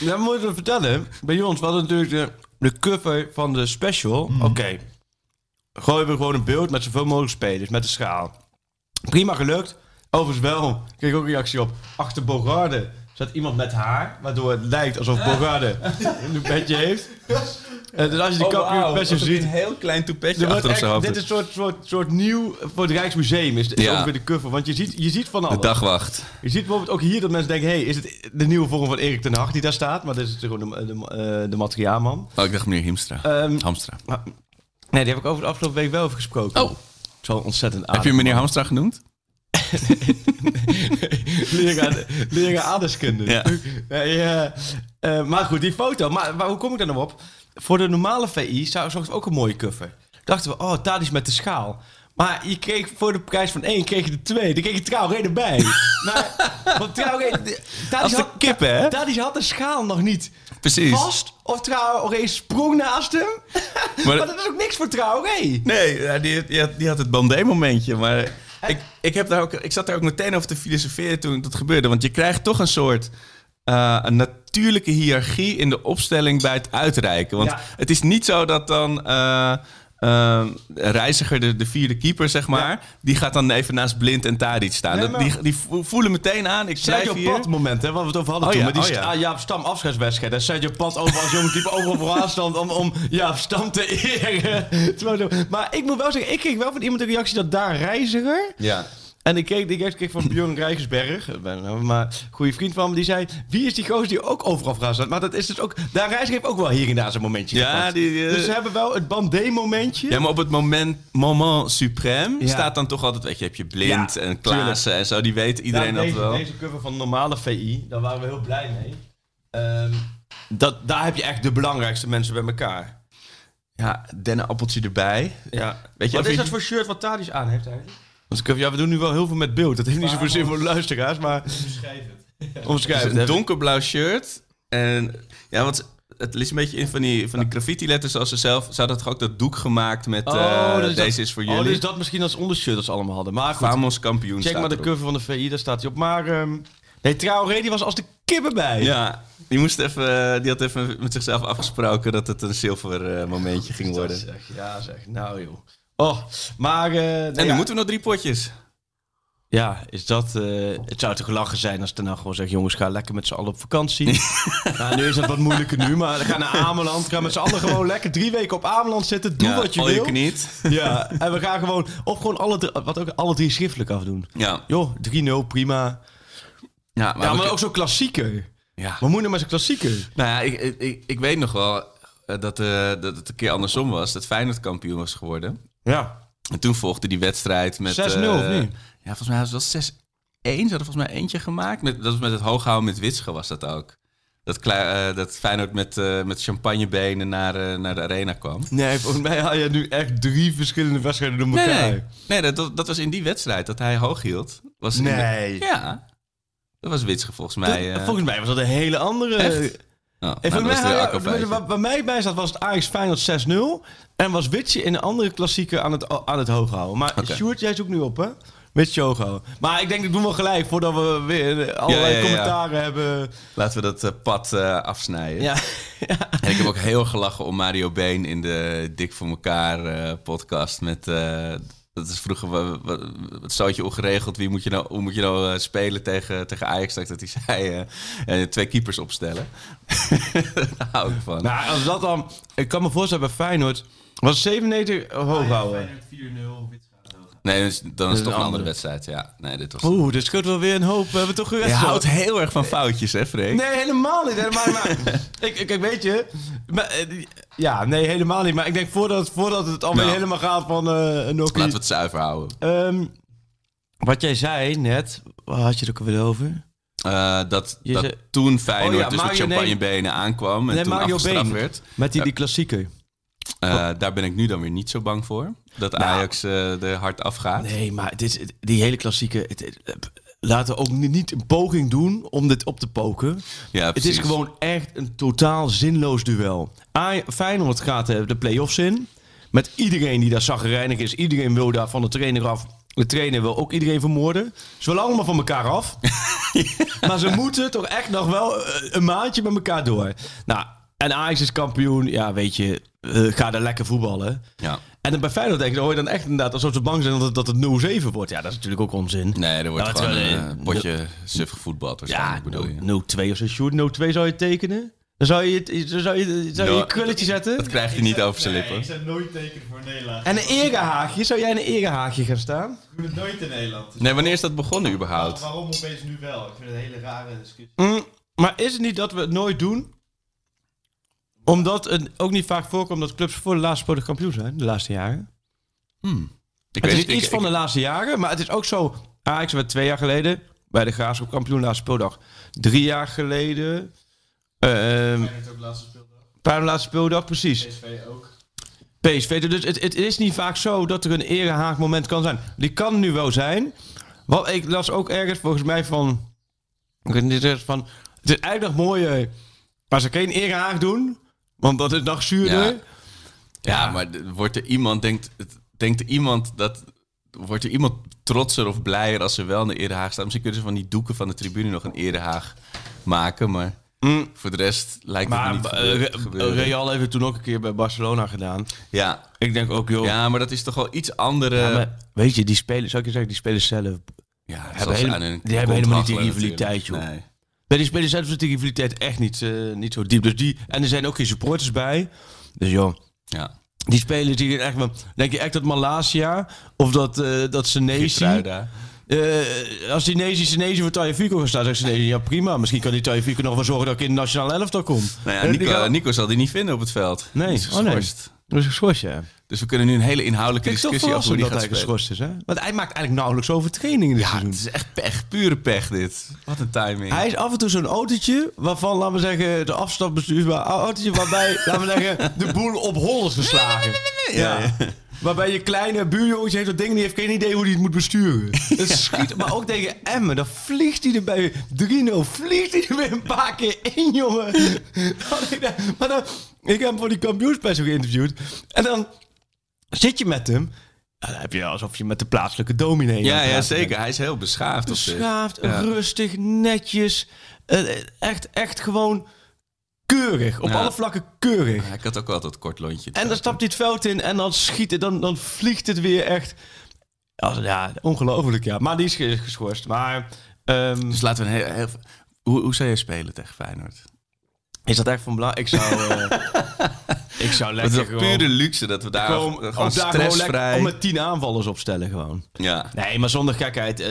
Dan moeten we vertellen. Bij ons, hadden natuurlijk de, de cover van de special. Oké. Gooien we gewoon een beeld met zoveel mogelijk spelers, met de schaal. Prima gelukt. Overigens wel, ik kreeg ook reactie op. Achter Bogarde zat iemand met haar, waardoor het lijkt alsof Bogarde een petje heeft. Eh, dus als je die kampioen special ziet, een heel klein toepetje Er achter op zijn echt- hoofd. dit is een soort, soort, soort nieuw voor het Rijksmuseum is, is Ja. ongeveer de cover. Want je ziet, je ziet van alles. de dagwacht. Je ziet bijvoorbeeld ook hier dat mensen denken... hey, is het de nieuwe vorm van Erik ten Hag die daar staat? Maar dit is gewoon de, de, eh, de materiaalman. Oh, ik dacht meneer Himstra. Ehm, Hamstra. nee, die heb ik over de afgelopen week wel even gesproken. Oh. Zo ontzettend Heb je meneer Hamstra genoemd? Leraar, leraar aardeskunde. Ja. Nee, eh, maar goed, die foto. Maar, maar hoe kom ik daar nou op? Voor de normale VI zou zag het ook een mooie cover. Dachten we, oh, Tadis met de schaal. Maar je kreeg voor de prijs van één, kreeg je er twee. Dan kreeg je Traoré erbij. maar, want Als de had, kippen, hè? Had de schaal nog niet Precies. vast. Of Traoré sprong naast hem. Maar, Maar- dat is ook niks voor Traoré. Nee, die, die, had, die had het Bandé-momentje. Maar ik, ik, heb daar ook, ik zat daar ook meteen over te filosoferen toen dat gebeurde. Want je krijgt toch een soort eh, een natuurlijke hiërarchie in de opstelling bij het uitreiken. Want Ja. het is niet zo dat dan... eh, ehm, reiziger, de, de vierde keeper, zeg maar. Die gaat dan even naast Blind en Tadic staan. Nee, maar- die, die vo- voelen meteen aan, ik blijf Sergio hier. Pat moment, hè, waar we het over hadden Oh toen. ja, met die oh ja. ah, Jaap Stam afscheidswedstrijd. En Sergio Pat over als jonge type overal vooraan stond om, om Jaap Stam te eren. Maar ik moet wel zeggen, ik kreeg wel van iemand een reactie dat daar reiziger... Ja. En ik kreeg, ik van Björn Rijgersberg, eh, maar goede vriend van me, die zei... Wie is die gozer die ook overal vooraan staat? Maar dat is dus ook... Daar reiziger heeft ook wel hier en daar zijn momentje Ja, die, eh, Dus ze hebben wel het bandé-momentje. Ja, maar op het moment, moment suprême Ja. staat dan toch altijd, weet je, heb je Blind Ja, en Klaassen en zo. Die weet iedereen dat wel. Deze cover van normale VI, daar waren we heel blij mee. Ehm, dat, daar heb je echt de belangrijkste mensen bij elkaar. Ja, dennenappeltje erbij. Ja. Weet je, Wat is je- dat voor shirt wat Tadic aan heeft eigenlijk? Want ik- ja, we doen nu wel heel veel met beeld. Dat heeft niet zoveel zin voor de luisteraars, maar... Het. Omschrijf Het een even. donkerblauw shirt. En ja, want het is een beetje in van die, van die graffiti-letters zoals ze zelf. Ze hadden toch ook dat doek gemaakt met eh, dus dat- deze is voor Oh, jullie. dus dat misschien als ondershirt dat ze allemaal hadden. Maar goed, Famos kampioen check maar de cover van de VI, daar staat hij op. Maar ehm nee, Traoré die was als de kippen bij. Ja, die, moest even, die had even met zichzelf afgesproken dat het een zilver eh, momentje ging worden. zeg, ja zeg, nou joh. Oh, maar... eh, En nu ja. moeten we nog drie potjes. Ja, is dat... eh, het zou toch lachen zijn als er nou gewoon zegt... jongens, ga lekker met z'n allen op vakantie. nou, nu is dat wat moeilijker nu, maar ga naar Ameland. Ga met z'n allen gewoon lekker drie weken op Ameland zitten. Doe Ja, wat je wil. can eat. Ja, en we gaan gewoon... Of gewoon alle, drie- wat ook, alle drie schriftelijk afdoen. Ja, Joh, 3-0, prima. ja maar, ja, we- maar ook zo'n klassieker. ja. Wat moet je nou met zo'n klassieker? Nou ja, ik, ik- ik, ik weet nog wel eh, dat, dat het een keer andersom was. Dat Feyenoord kampioen was geworden. Ja. En toen volgde die wedstrijd met... 6-0 of eh, niet? Ja, volgens mij was het wel 6-1. Ze hadden volgens mij eentje gemaakt. Met, dat was met het hooghouden met Witsche was dat ook. Dat, eh, dat Feyenoord met, eh, met champagnebenen naar, naar de arena kwam. Nee, volgens mij haal je nu echt drie verschillende wedstrijden door Nee, elkaar. nee. nee dat- dat, dat was in die wedstrijd dat hij hoog hield. Was de- Nee. ja. Dat was Witsche volgens mij. eh. Volgens mij was dat een hele andere... Echt? Oh, En nou, voor mij, waar mij bij staat was het Ajax Feyenoord 6-0. En was Witsje in een andere klassieker aan het, aan het hoog houden. Maar Oké. Sjoerd, jij zoekt nu op, hè? Hoog houden. Maar ik denk, ik doe wel gelijk voordat we weer allerlei Ja, ja, ja. commentaren hebben. Laten we dat eh, pad eh, afsnijden. Ja. En ik heb ook heel gelachen om Mario Been in de Dik voor elkaar eh, podcast. Met, dat is vroeger wa- wa- het stootje ongeregeld. Wie moet je nou, hoe moet je nou eh, spelen tegen, tegen Ajax? Dat hij zei, eh, eh, twee keepers opstellen. Daar hou ik van. Nou, als dat dan... Ik kan me voorstellen bij Feyenoord... Was 97 hoog houden. 4-0, Witschaat. Nee, dus, dan is het toch een andere andere. wedstrijd. Ja, nee, dit was... Oeh, dit scheelt wel weer een hoop. We hebben toch Je gerust. houdt heel erg van foutjes, hè, Freek? Nee, helemaal niet. Helemaal niet. Maar, ik, ik, ik weet je. Maar, eh, ja, nee, helemaal niet. Maar ik denk voordat, voordat het alweer Nou. helemaal gaat van eh een Nokia. Laten we het zuiver houden. Ehm, wat jij zei net, waar had je het ook alweer over? Eh, dat, Je dat zei- toen Feyenoord Oh ja, dus met Mario- nee. champagnebenen aankwam en Nee, toen Mario afgestraft Been. werd. Met die, die klassieker. Eh, daar ben ik nu dan weer niet zo bang voor. Dat Nou. Ajax eh er hard afgaat. Nee, maar is, die hele klassieker. Het, het- het- laten we ook ni- niet een poging doen om dit op te poken. Ja, Het is gewoon echt een totaal zinloos duel. Aj- Feyenoord gaat eh, de play-offs in. Met iedereen die daar zagrijnig is. Iedereen wil daar van de trainer af. De trainer wil ook iedereen vermoorden. Ze willen allemaal van elkaar af. maar ze moeten toch echt nog wel eh, een maandje met elkaar door. Nou, en Ajax is kampioen. Ja, weet je, eh, ga daar lekker voetballen. Ja. En dan bij Feyenoord denk ik, dan hoor je dan echt inderdaad alsof ze bang zijn dat het, dat het 0-7 wordt. Ja, dat is natuurlijk ook onzin. Nee, er wordt Nou, gewoon een eh, potje suf gevoetbald Ja, bedoel je. 0-2 of zo. Sjoerd, 0-2 zou je tekenen? Dan zou je, het- dan zou je, zou je Nou, een krulletje zetten. Dat krijgt hij niet over zijn lippen. ik zou nooit tekenen voor Nederland. En een erehaagje. Zou jij in een erehaagje gaan staan? Ik doe het nooit in Nederland. Dus Nee, wanneer is dat begonnen überhaupt? Waarom opeens nu wel? Ik vind het een hele rare discussie. Mm, maar is het niet dat we het nooit doen? Omdat het ook niet vaak voorkomt dat clubs voor de laatste speler kampioen zijn, de laatste jaren. Ik het is niet, iets ik- van de laatste jaren, maar het is ook zo. Ajax werd twee jaar geleden bij de Graafschap kampioen laatste speeldag. Drie jaar geleden. ehm Feyenoord ook laatste speeldag. bij de laatste speeldag, precies. PSV ook. PSV. Dus het, het is niet vaak zo dat er een erehaag moment kan zijn. Die kan nu wel zijn. Wat ik las ook ergens volgens mij van. ik weet niet, Het is van. Het is eigenlijk nog mooier als ze geen erehaag doen. Want dat is nog zuurder. Ja. Ja, maar wordt er iemand, denkt, het- denkt er iemand dat... Wordt er iemand trotser of blijer als ze wel in de erehaag staan? Misschien kunnen ze van die doeken van de tribune nog een erehaag maken, maar... Mm. Voor de rest lijkt het me Maar niet eh, gebeuren- Re- gebeuren. Real heeft het toen ook een keer bij Barcelona gedaan. Ja. Ik denk ook, joh. ja, maar dat is toch wel iets andere... Ja, maar weet je, die spelers, zou ik je zeggen, die spelers zelf. Ja, hebben zoals hele- aan hun die hebben helemaal niet die rivaliteit, joh. Bij die spelers zelf is die rivaliteit echt niet, eh, niet zo diep. Dus die, en er zijn ook geen supporters bij. Dus joh. Ja. die spelers die echt wel... Denk je echt dat Malasia of dat, eh dat Senesi... Eh als die Senesi voor Tagliafico gaat staan, zegt ja prima. Misschien kan die Tagliafico nog wel zorgen dat ik in de nationale elftal kom. Nou ja, die Nico, Nico zal die niet vinden op het veld. Nee. Is Oh, nee. Is geschorst, ja. Dus we kunnen nu een hele inhoudelijke discussie over hoe die dat gaat hij geschorst is, hè? Want hij maakt eigenlijk nauwelijks over trainingen dit Ja, seizoen. het is echt pech. Pure pech dit. Wat een timing. Hij is af en toe zo'n autootje waarvan, laten we zeggen, de afstapbestuurbaar autootje waarbij, laten we zeggen, de boel op hol is geslagen. Ja, ja. Waarbij je kleine buurjongetje heeft dat ding, die heeft geen idee hoe hij het moet besturen. Het schiet, maar ook tegen Emmen, dan vliegt hij er bij 3-0, vliegt hij er weer een paar keer in, jongen. Maar dan, ik heb hem voor die kampioenspecial geïnterviewd. En dan zit je met hem, dan heb je alsof je met de plaatselijke dominee Ja, ja, bent. zeker. Hij is heel beschaafd. Beschaafd, Ja. rustig, netjes. Eh, echt, echt gewoon keurig. Op Ja. alle vlakken keurig. Hij had ook wel dat kort lontje. En dan stapt hij het veld in en dan schiet het, dan, dan vliegt het weer echt. Ja, ja ongelooflijk, ja. Maar die is ge- geschorst. Maar ehm, Dus laten we een heel, heel- hoe, hoe zou je spelen tegen Feyenoord? is dat echt van belang? Ik zou, eh, ik zou Het is lekker gewoon, pure luxe dat we daar gewoon, gewoon, lekker stressvrij... om met tien aanvallers opstellen gewoon. Ja. Nee, maar zonder gekheid.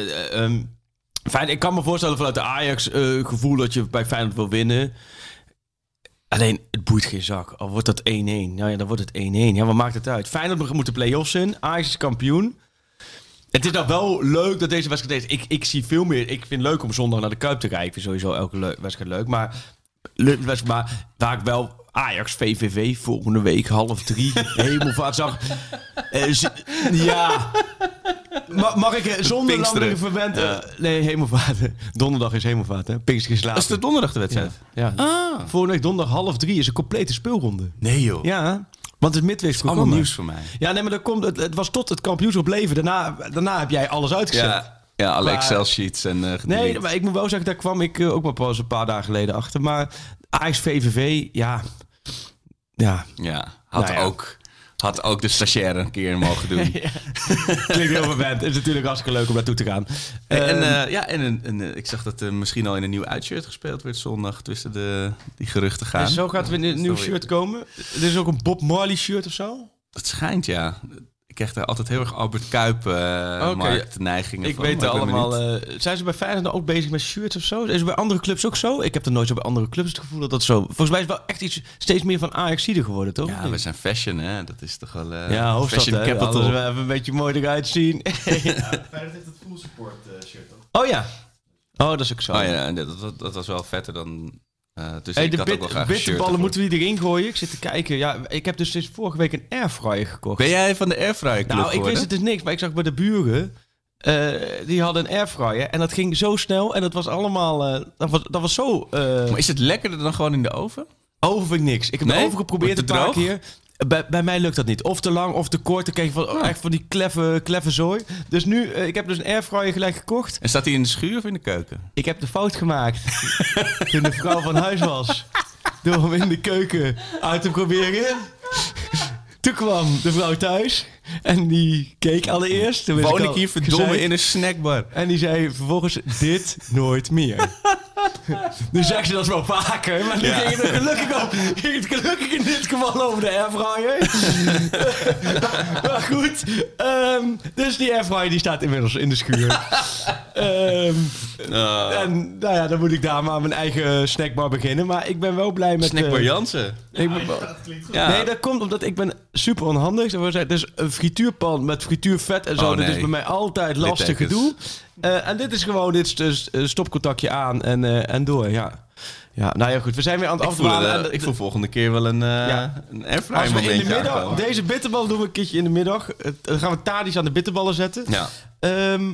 fijn, ik kan me voorstellen vanuit de Ajax-gevoel dat je bij Feyenoord wil winnen. Alleen, het boeit geen zak. Al wordt dat 1-1. Nou ja, dan wordt het 1-1. Ja, wat maakt het uit? Feyenoord moet de play-offs in. Ajax is kampioen. Het is nou wel leuk dat deze wedstrijd is. Ik, ik zie veel meer. Ik vind het leuk om zondag naar de Kuip te kijken. Ik vind sowieso elke wedstrijd leuk. Maar, wedstrijd- maar waar ik wel Ajax VVV volgende week half drie hemelvaart zag. Eh, z- ja. Ma- mag ik eh, zonder langere verwend... eh, Nee, hemelvaart. Donderdag is hemelvaart, hè? Pinkster is Dat later. is de donderdag de wedstrijd? Ja. Ah. Volgende week donderdag half drie is een complete speelronde. Nee joh. Ja, want het midweeks Allemaal programma. nieuws voor mij. Ja, nee, maar dat komt, het, het was tot het kampioenschap leven. Daarna, daarna heb jij alles uitgezet. Ja, ja alle Excel-sheets en... eh Nee, maar ik moet wel zeggen, daar kwam ik ook maar pas een paar dagen geleden achter. Maar Ajax VVV, ja... Ja, Ja, had, Nou ja. Ook, had ook de stagiaire een keer mogen doen. klinkt heel verwend. Het is natuurlijk hartstikke leuk om naartoe te gaan. En, en, Ehm, eh, ja, en eh, ik zag dat er misschien al in een nieuw uitshirt gespeeld werd zondag. Tussen de, die geruchten gaan. en zo gaat er weer een Dat nieuw shirt komen. Er is ook een Bob Marley shirt of zo. Het schijnt, ja. Ik krijg daar altijd heel erg Albert Kuip eh Oké. marktneigingen Ik van. weet het ben allemaal. eh, zijn ze bij Feyenoord ook bezig met shirts of zo? Is het bij andere clubs ook zo? Ik heb er nooit zo bij andere clubs het gevoel dat dat zo... Volgens mij is het wel echt iets steeds meer van Ajax-ziede geworden, toch? ja, we zijn fashion, hè. Dat is toch wel... eh, ja, hoofdstad, fashion hè? capital. Alles wel even een beetje mooi eruit zien. Feyenoord heeft het full support shirt toch? oh ja. Oh, dat is ook zo. Oh ja, dat, dat was wel vetter dan... eh dus Hey, de bit, bitterballen moeten we erin gooien? Ik zit te kijken. Ja, ik heb dus sinds vorige week een airfryer gekocht. Ben jij van de Airfryer Club nou, ik wist het dus niks, maar ik zag bij de buren... eh, die hadden een airfryer en dat ging zo snel en dat was allemaal... eh, dat, was, dat was zo... Maar is het lekkerder dan gewoon in de oven? Oven vind ik niks. Ik heb Nee? het oven geprobeerd een paar droog? keer. Bij, bij mij lukt dat niet. Of te lang of te kort. Dan krijg je van, echt van die kleffe, kleffe zooi. Dus nu, eh, ik heb dus een airfryer gelijk gekocht. En staat hij in de schuur of in de keuken? Ik heb de fout gemaakt toen de vrouw van huis was. Door hem in de keuken uit te proberen. Toen kwam de vrouw thuis en die keek allereerst. Toen Woon ik hier verdomme gezegd. in een snackbar? En die zei vervolgens, dit nooit meer. nu zegt ze dat wel vaker, maar nu Ja. ging het gelukkig, op, ging het gelukkig in dit geval over de airfryer. maar goed, ehm, dus die airfryer die staat inmiddels in de schuur. Ehm, Ah. en nou ja, dan moet ik daar maar mijn eigen snackbar beginnen. Maar ik ben wel blij met... Snackbar eh, Jansen. ik ben wel- Dat klinkt goed. Ja. Nee, dat komt omdat ik ben super onhandig. Zeg frituurpan met frituurvet en zo. Oh, Dat is bij mij altijd lastig gedoe. Eh, en dit is gewoon dit is dus een stopcontactje aan en, eh, en door, ja. Ja, nou ja, goed. We zijn weer aan het Ik voel, afdwalen. eh, ik voel volgende keer wel een, eh Ja. een als airfryer we in de middag, aankomen. deze bitterballen doen we een keertje in de middag. Eh, Dan gaan we tadi's aan de bitterballen zetten. Ja. Ehm,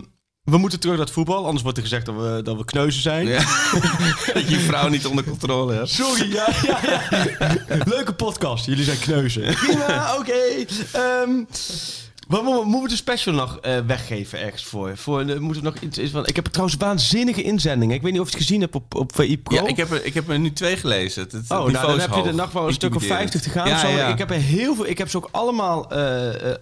we moeten terug naar het voetbal, anders wordt er gezegd dat we, dat we kneuzen zijn. ja. dat je je vrouw niet onder controle hebt. Sorry, ja, ja, ja. Leuke podcast. Jullie zijn kneuzen. Prima, oké. Ehm, mo- moeten we de special nog eh, weggeven ergens voor? voor eh, moeten we nog iets, iets van, ik heb trouwens waanzinnige inzendingen. Ik weet niet of je het gezien hebt op, op VI Pro. Ja, ik heb, er, ik heb er nu twee gelezen. Het, het Oh, nou, dan heb je er nog wel een stuk of Intimiderend. 50 te gaan. Ja, Zo, ja. Ik heb er heel veel. Ik heb ze ook allemaal eh, eh,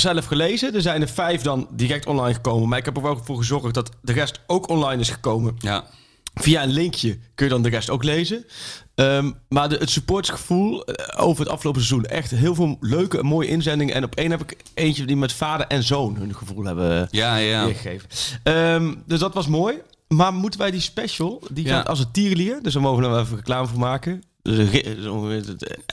zelf gelezen. Er zijn er vijf dan direct online gekomen. Maar ik heb er wel voor gezorgd dat de rest ook online is gekomen. Ja. Via een linkje kun je dan de rest ook lezen. Ehm, maar de, het supportsgevoel eh, over het afgelopen seizoen. Echt heel veel leuke en mooie inzendingen. En op één heb ik eentje die met vader en zoon hun gevoel hebben Ja, ja. weergegeven. Ehm, dus dat was mooi. Maar moeten wij die special, die Ja. gaat als een tierlier, dus daar mogen we even reclame voor maken. Dus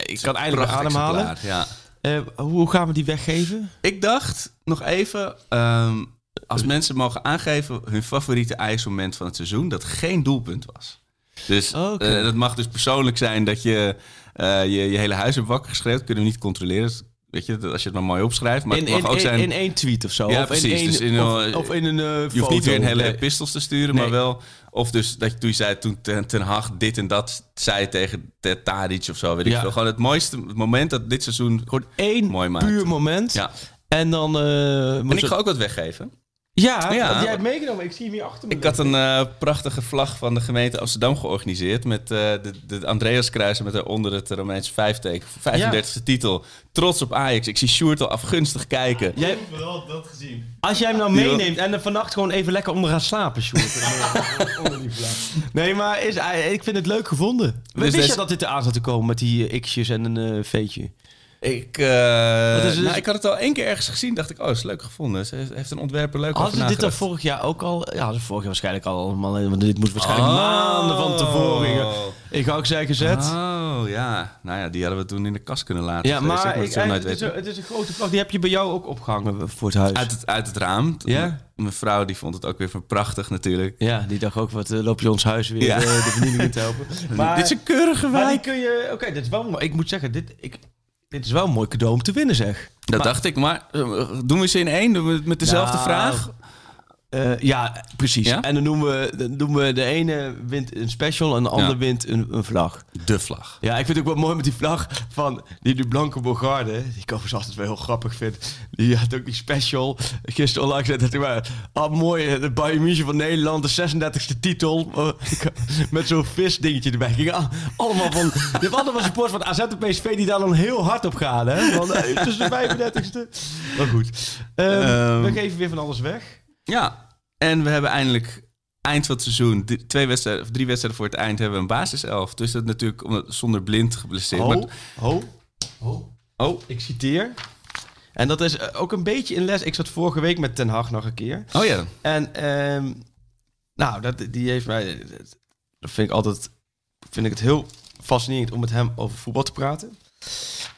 ik kan eindelijk ademhalen. Ja. Eh, hoe gaan we die weggeven? Ik dacht nog even, ehm, als mensen mogen aangeven hun favoriete ijsmoment van het seizoen, dat geen doelpunt was. Dus Oké. eh, dat mag dus persoonlijk zijn dat je eh, je, je hele huis hebt wakker geschreeuwd. Kunnen we niet controleren. Dus, weet je, als je het maar mooi opschrijft. Maar In, het mag in, ook zijn. in één tweet of zo? Ja, of precies. In één, Dus in of, een- of in een eh, je hoeft niet weer een hele foto. epistels te sturen, Nee. maar wel. Of dus dat je toen je zei, toen ten, ten Hag dit en dat zei tegen Tadic of zo. Weet ik veel. Gewoon het mooiste moment dat dit seizoen Gewoon één mooi maakt. puur moment. Ja. En dan... eh, En moet ik ga ook wat weggeven. Ja, Ja. jij hebt meegenomen. Ik zie hem hier achter me. Ik had een eh, prachtige vlag van de gemeente Amsterdam georganiseerd. Met eh, de, de Andreaskruisen met daaronder het Romeinse vijfteken. 35e titel. Trots op Ajax. Ik zie Sjoerd al afgunstig kijken. Jij, Vooral dat gezien. Als jij hem nou Die meeneemt en er vannacht gewoon even lekker onder gaat slapen, Sjoerd. Onder die vlag. nee, maar is, eh, ik vind het leuk gevonden. Wist deze- je dat dit eraan zat te komen met die eh, x'jes en een eh veetje? Ik, eh, nou, ik had het al één keer ergens gezien. Dacht ik, oh, is leuk gevonden. Ze heeft- een ontwerper leuk Hadden ze dit dan vorig jaar ook al? Ja, vorig jaar waarschijnlijk al allemaal. Want dit moest waarschijnlijk Oh. maanden van tevoren. Ik ga ook zijn gezet. Oh, ja. Nou ja, die hadden we toen in de kast kunnen laten. ja, maar ik, het is een, het is een grote vlag. Die heb je bij jou ook opgehangen voor het huis. Uit het, uit het raam. Ja? Mijn vrouw die vond het ook weer van prachtig natuurlijk. Ja, die dacht ook, wat eh, loop je ons huis weer Ja. eh, de vernieuwing in te helpen. Maar, Dit is een keurige maar die wijk. kun je... Oké, dit is wel. Ik moet zeggen, dit, ik, dit is wel een mooi cadeau om te winnen, zeg. Dat Maar- dacht ik, maar eh, doen we ze in één? Doen we het met dezelfde Nou, vraag? Eh, ja, precies. Ja? En dan doen, we, dan doen we de ene wint een special en de andere Ja. wint een, een vlag. De vlag. Ja, ik vind het ook wel mooi met die vlag van die de Blanke Bogarde. Die ik overigens altijd wel heel grappig vind. Die had ook die special gisteren online gezet. Dat hij maar, ah mooi, de Bayern München van Nederland, de 36e titel. Met zo'n visdingetje erbij. Ging al- allemaal van, je hebt allemaal support van AZ en PSV die daar dan heel hard op gaan. Hè? Van, eh, het is de 35e. Maar goed, Ehm, Ehm. we geven weer van alles weg. Ja, en we hebben eindelijk eind van het seizoen, twee wedstrijden, of drie wedstrijden voor het eind, hebben we een basiself. Dus dat natuurlijk omdat, zonder blind geblesseerd. Maar- ho, ho. Oh, ik citeer. En dat is eh, ook een beetje in les. Ik zat vorige week met Ten Hag nog een keer. oh ja, En ehm, nou, dat, die heeft mij. Dat vind ik altijd. Vind ik het heel fascinerend om met hem over voetbal te praten.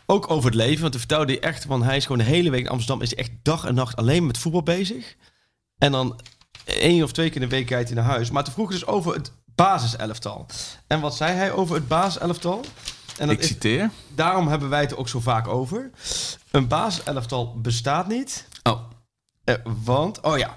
Ook over het leven. Want toen vertelde hij echt van hij is gewoon de hele week in Amsterdam. Is hij echt dag en nacht alleen met voetbal bezig. En dan één of twee keer in de week kijkt hij naar huis. Maar toen vroeg dus over het basiselftal. En wat zei hij over het basiselftal? En dat ik is, citeer. daarom hebben wij het er ook zo vaak over. Een basiselftal bestaat niet. Oh, Eh, want, oh ja.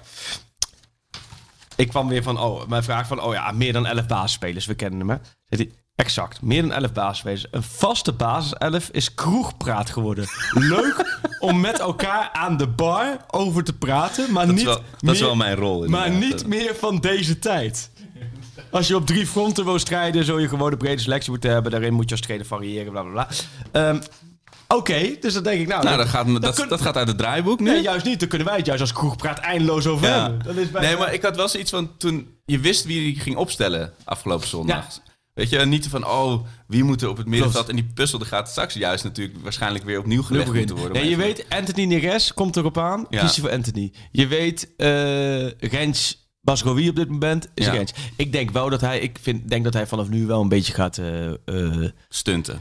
Ik kwam weer van, oh, mijn vraag van, oh ja, meer dan 11 basisspelers, we kennen hem, hè. Zegt hij, exact, meer dan 11 basisspelers. Een vaste basiself is kroegpraat geworden. Leuk om met elkaar aan de bar over te praten, maar dat, niet is, wel, dat is meer- wel mijn rol. maar niet meer van deze tijd. Als je op drie fronten wil strijden, zul je gewoon een brede selectie moeten hebben. Daarin moet je als trainer variëren, bla bla bla. Ehm, Oké, dus dan denk ik, nou... Nou, dat gaat, me- dan dat, kun- dat gaat uit het draaiboek nu. Nee, juist niet. Dan kunnen wij het juist als kroegpraat eindeloos over Ja. hebben. Dat is Nee, maar ik had wel zoiets van toen je wist wie die ging opstellen afgelopen zondag. Weet je, niet van oh, wie moet er op het middenveld en die puzzel die gaat straks juist natuurlijk waarschijnlijk weer opnieuw gelegd moeten worden. Nee, je weet, Anthony Neres komt erop aan. Ja. Kies je voor Anthony. Je weet, eh Rens Basrowi op dit moment is Ja. Rens. Ik denk wel dat hij, ik vind, denk dat hij vanaf nu wel een beetje gaat... eh, eh, stunten.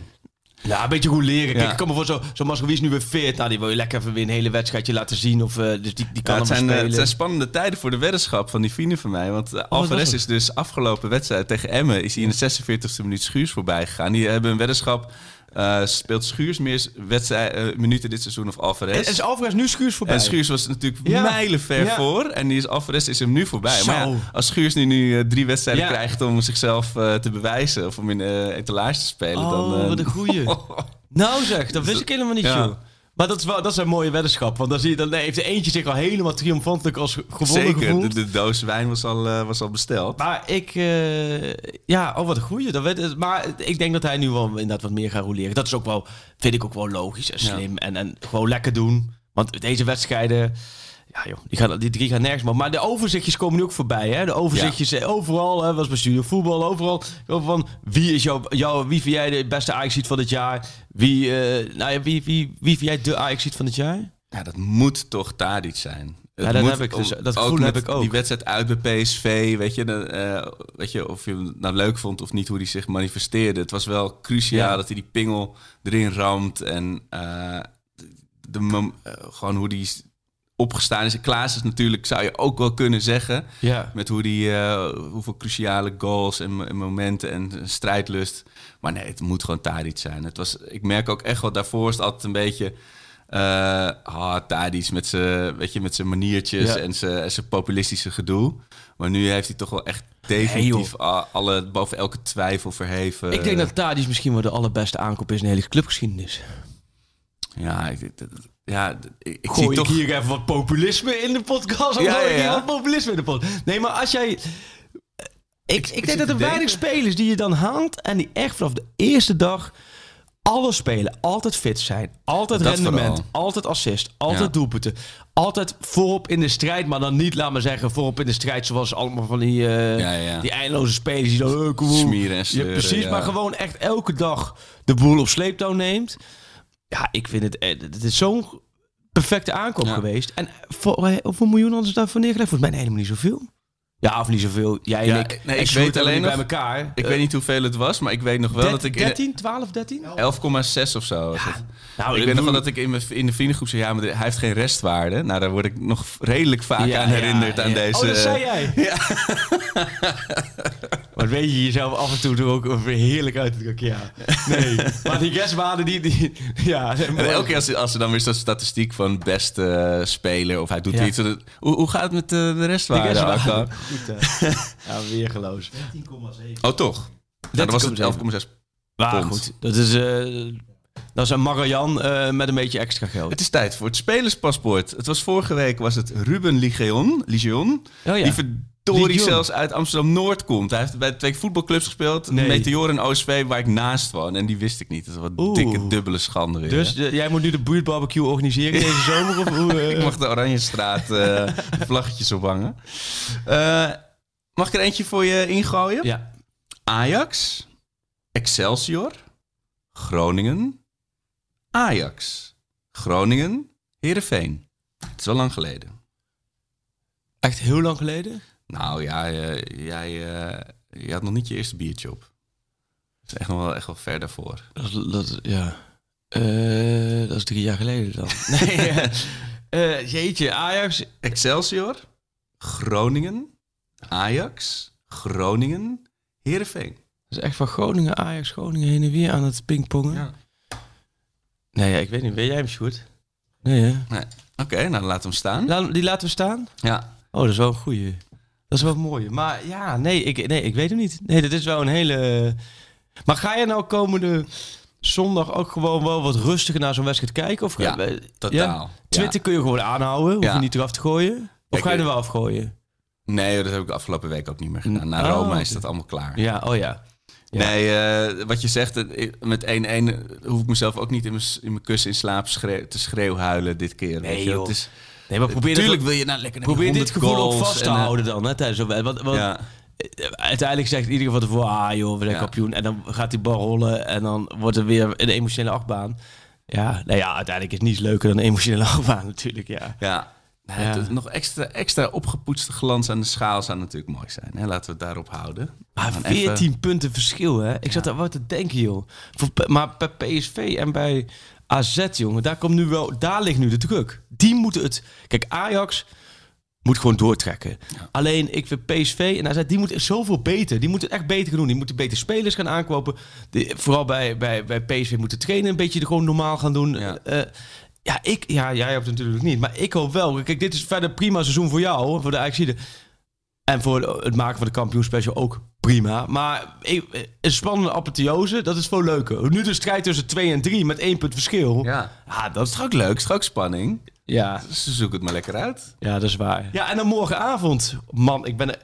Nou, een beetje goed leren. Kijk, Ja. ik kom me voor zo, zo Masrowi is nu weer fit. Nou, die wil je lekker even weer een hele wedstrijdje laten zien. Of, eh, dus die, die kan Ja, het, zijn, eh, spelen. het zijn spannende tijden voor de weddenschap van die vrienden van mij. Want uh, was Alvarez is dus afgelopen wedstrijd tegen Emmen... is hij in de 46e minuut Schuurs voorbij gegaan. Die hebben een weddenschap... eh, speelt Schuurs meer wedstrijd, eh, minuten dit seizoen of Alvarez? En is Alvarez nu Schuurs voorbij? En Schuurs was natuurlijk Ja. mijlenver Ja. voor. En die is, Alvarez is hem nu voorbij. Zo. Maar als Schuurs nu, nu eh, drie wedstrijden krijgt om zichzelf te bewijzen... of om in etalage te spelen... Oh, dan, wat een goeie. Nou zeg, dat wist ik helemaal niet, joh. Maar dat is, wel, dat is een mooie weddenschap. Want dan, zie je, dan heeft er eentje zich al helemaal triomfantelijk als gewonnen Zeker, gevoeld. de, de doos wijn was al, eh, was al besteld. Maar ik... eh, ja, oh wat een goeie. Dat weet, maar ik denk dat hij nu wel inderdaad wat meer gaat roleren. Dat is ook wel, vind ik ook wel logisch en slim. En, en gewoon lekker doen. Want deze wedstrijden... Ja joh, die, gaan, die drie gaan nergens meer. Maar de overzichtjes komen nu ook voorbij. Hè? De overzichtjes eh, overal. Hè? Was bij Studio Voetbal, overal. Van wie is jouw, jouw, wie vind jij de beste ajax van dit jaar? Wie, eh, nou ja, wie, wie, wie vind jij de ajax van dit jaar? Ja, dat moet toch Tadic zijn. Het Ja, dat moet heb ik dus- dat gevoel heb ik ook. Die wedstrijd uit bij PSV, weet je, eh, weet je, of je hem nou leuk vond of niet hoe hij zich manifesteerde. Het was wel cruciaal Ja. dat hij die pingel erin ramt en de, eh, gewoon hoe die opgestaan is. Klaas is natuurlijk, zou je ook wel kunnen zeggen, Ja. met hoe die, eh, hoeveel cruciale goals en, en momenten en strijdlust. Maar nee, het moet gewoon Tadic zijn. Het was, ik merk ook echt wel, daarvoor is altijd een beetje... ah, Tadic met zijn, weet je, met zijn maniertjes Ja. en zijn, en zijn populistische gedoe. Maar nu heeft hij toch wel echt definitief alle, boven elke twijfel verheven. Ik denk dat Tadic misschien wel de allerbeste aankoop is in de hele clubgeschiedenis. Ja, ik, ja, ik, zie ik toch... hier even wat populisme in de podcast? Of Ja, ja, ja. wat populisme in de podcast? Nee, maar als jij... Ik, ik, denk dat er weinig spelers die je dan haalt... en die echt vanaf de eerste dag alles spelen. Altijd fit zijn. Altijd Dat rendement. vooral. Altijd assist. Altijd Ja. doelpunten. Altijd voorop in de strijd. Maar dan niet, laat maar zeggen, voorop in de strijd... zoals allemaal van die, Ja, ja. die eindeloze spelers... die dan... Smieren en sleuren, precies, maar gewoon echt elke dag de boel op sleeptouw neemt. Ja, ik vind het... eh, Het is zo'n perfecte aankoop Ja. geweest. En voor, eh, hoeveel miljoen hadden ze daarvoor neergelegd? Volgens mij helemaal niet zoveel. Ja, of niet zoveel. Jij en Ja, ik. nee, ik weet alleen bij nog- elkaar. Ik weet niet hoeveel het was, maar ik weet nog wel dat ik... in- 13, 12, 13? 11,6 of zo was het. Nou, ik weet nog wel dat ik in, mijn, in de vriendengroep zei... ja, maar hij heeft geen restwaarde. Nou, daar word ik nog redelijk vaak Ja, aan ja, herinnerd aan ja. deze... Oh, dat zei jij? Ja. Maar weet je jezelf af en toe er ook weer heerlijk uit. Ik, Ja. Nee. maar die restwaarden die... die ja, En elke keer als, als er dan weer zo'n statistiek van beste eh, speler... of hij doet Ja. iets... Hoe, hoe gaat het met eh, de restwaarde, restwaarden. Arco? Goed, hè. Ja, weergeloos. 13,7. Oh, toch? Nou, dan was het 11,6. Maar Pond. goed, dat is, eh, dat is een Marian eh, met een beetje extra geld. Het is tijd voor het spelerspaspoort. Het was vorige week was het Ruben Ligeon. Ligeon Oh ja. Die verdorie zelfs uit Amsterdam-Noord komt. Hij heeft bij twee voetbalclubs gespeeld. Nee. Meteor en OSV, waar ik naast woon. En die wist ik niet. Dat is wat Oeh. dikke dubbele schande weer. Dus eh, jij moet nu de buurtbarbecue organiseren deze zomer? Of hoe, eh? Ik mag de Oranjestraat eh vlaggetjes ophangen. Mag ik er eentje voor je ingooien? Ja. Ajax, Excelsior, Groningen, Ajax, Groningen, Heerenveen. Het is wel lang geleden. Echt heel lang geleden? Nou ja, eh, jij eh, je had nog niet je eerste biertje op. Dat is echt nog wel, echt wel ver daarvoor. Dat, is- dat, ja. Eh, dat is drie jaar geleden dan. nee, jeetje, Ajax. Excelsior, Groningen, Ajax, Groningen, Heerenveen. Dat is echt van Groningen, Ajax, Groningen heen en weer aan het pingpongen. Ja. Nee, ja, ik weet niet. Weet jij hem, Sjoerd? Nee, hè? Nee. Oké, nou dan laten we hem staan. Die laten we staan? Ja. Oh, dat is wel een goeie. Dat is wel mooi. Maar ja, nee ik, nee, ik weet het niet. Nee, dat is wel een hele... Maar ga je nou komende zondag ook gewoon wel wat rustiger naar zo'n wedstrijd kijken? Of ga- Ja, eh, totaal. Twitter kun je gewoon aanhouden. Hoef Ja. je niet eraf te gooien. Of Kijk, ga je er eh, wel afgooien? Nee, dat heb ik de afgelopen week ook niet meer gedaan. Na Oh, Roma is dat allemaal klaar. Ja, oh ja. Nee, eh, wat je zegt, eh, met 1-1 hoef ik mezelf ook niet in mijn, in mijn kussen in slaap schreeuw, te schreeuwhuilen dit keer. Nee, weet je. joh. Het is, Nee, maar probeer, Tuurlijk dit, wil je nou lekker probeer dit 100 gevoel ook vast te en, eh, houden dan. Hè, tijdens zo'n wedstrijd. Want, want Ja. eh, uiteindelijk zegt iedereen van tevoren... Ah joh, we zijn Ja. kampioen. En dan gaat die bal rollen. En dan wordt er weer een emotionele achtbaan. Ja, nou ja, uiteindelijk is niets leuker dan een emotionele achtbaan natuurlijk. Ja. Ja. Nee, Ja. het- nog extra, extra opgepoetste glans aan de schaal zou natuurlijk mooi zijn. Hè? Laten we het daarop houden. Maar Dan 14 punten verschil, hè? Ik zat er wat te denken, joh. Voor, maar bij PSV en bij AZ, jongen, daar, komt nu wel, daar ligt nu de druk. Die moeten het... Kijk, Ajax moet gewoon doortrekken. Alleen, ik vind PSV en AZ, die moeten zoveel beter. Die moeten het echt beter gaan doen. Die moeten beter spelers gaan aankopen. De, vooral bij, bij, bij PSV moeten trainen een beetje gewoon normaal gaan doen. Ja. Eh, ja, ik, ja, jij hebt het natuurlijk niet. Maar ik hoop wel. Kijk, dit is verder prima seizoen voor jou, voor de Ajaxide. En voor het maken van de kampioenspecial ook prima. Maar een spannende apotheose, dat is veel leuker. Nu de strijd tussen 2 en 3 met één punt verschil. Ja. Ja, dat is ook leuk? Ook spanning? Ja, Ze zoeken het maar lekker uit. ja, dat is waar. Ja, en dan morgenavond. Man, ik ben er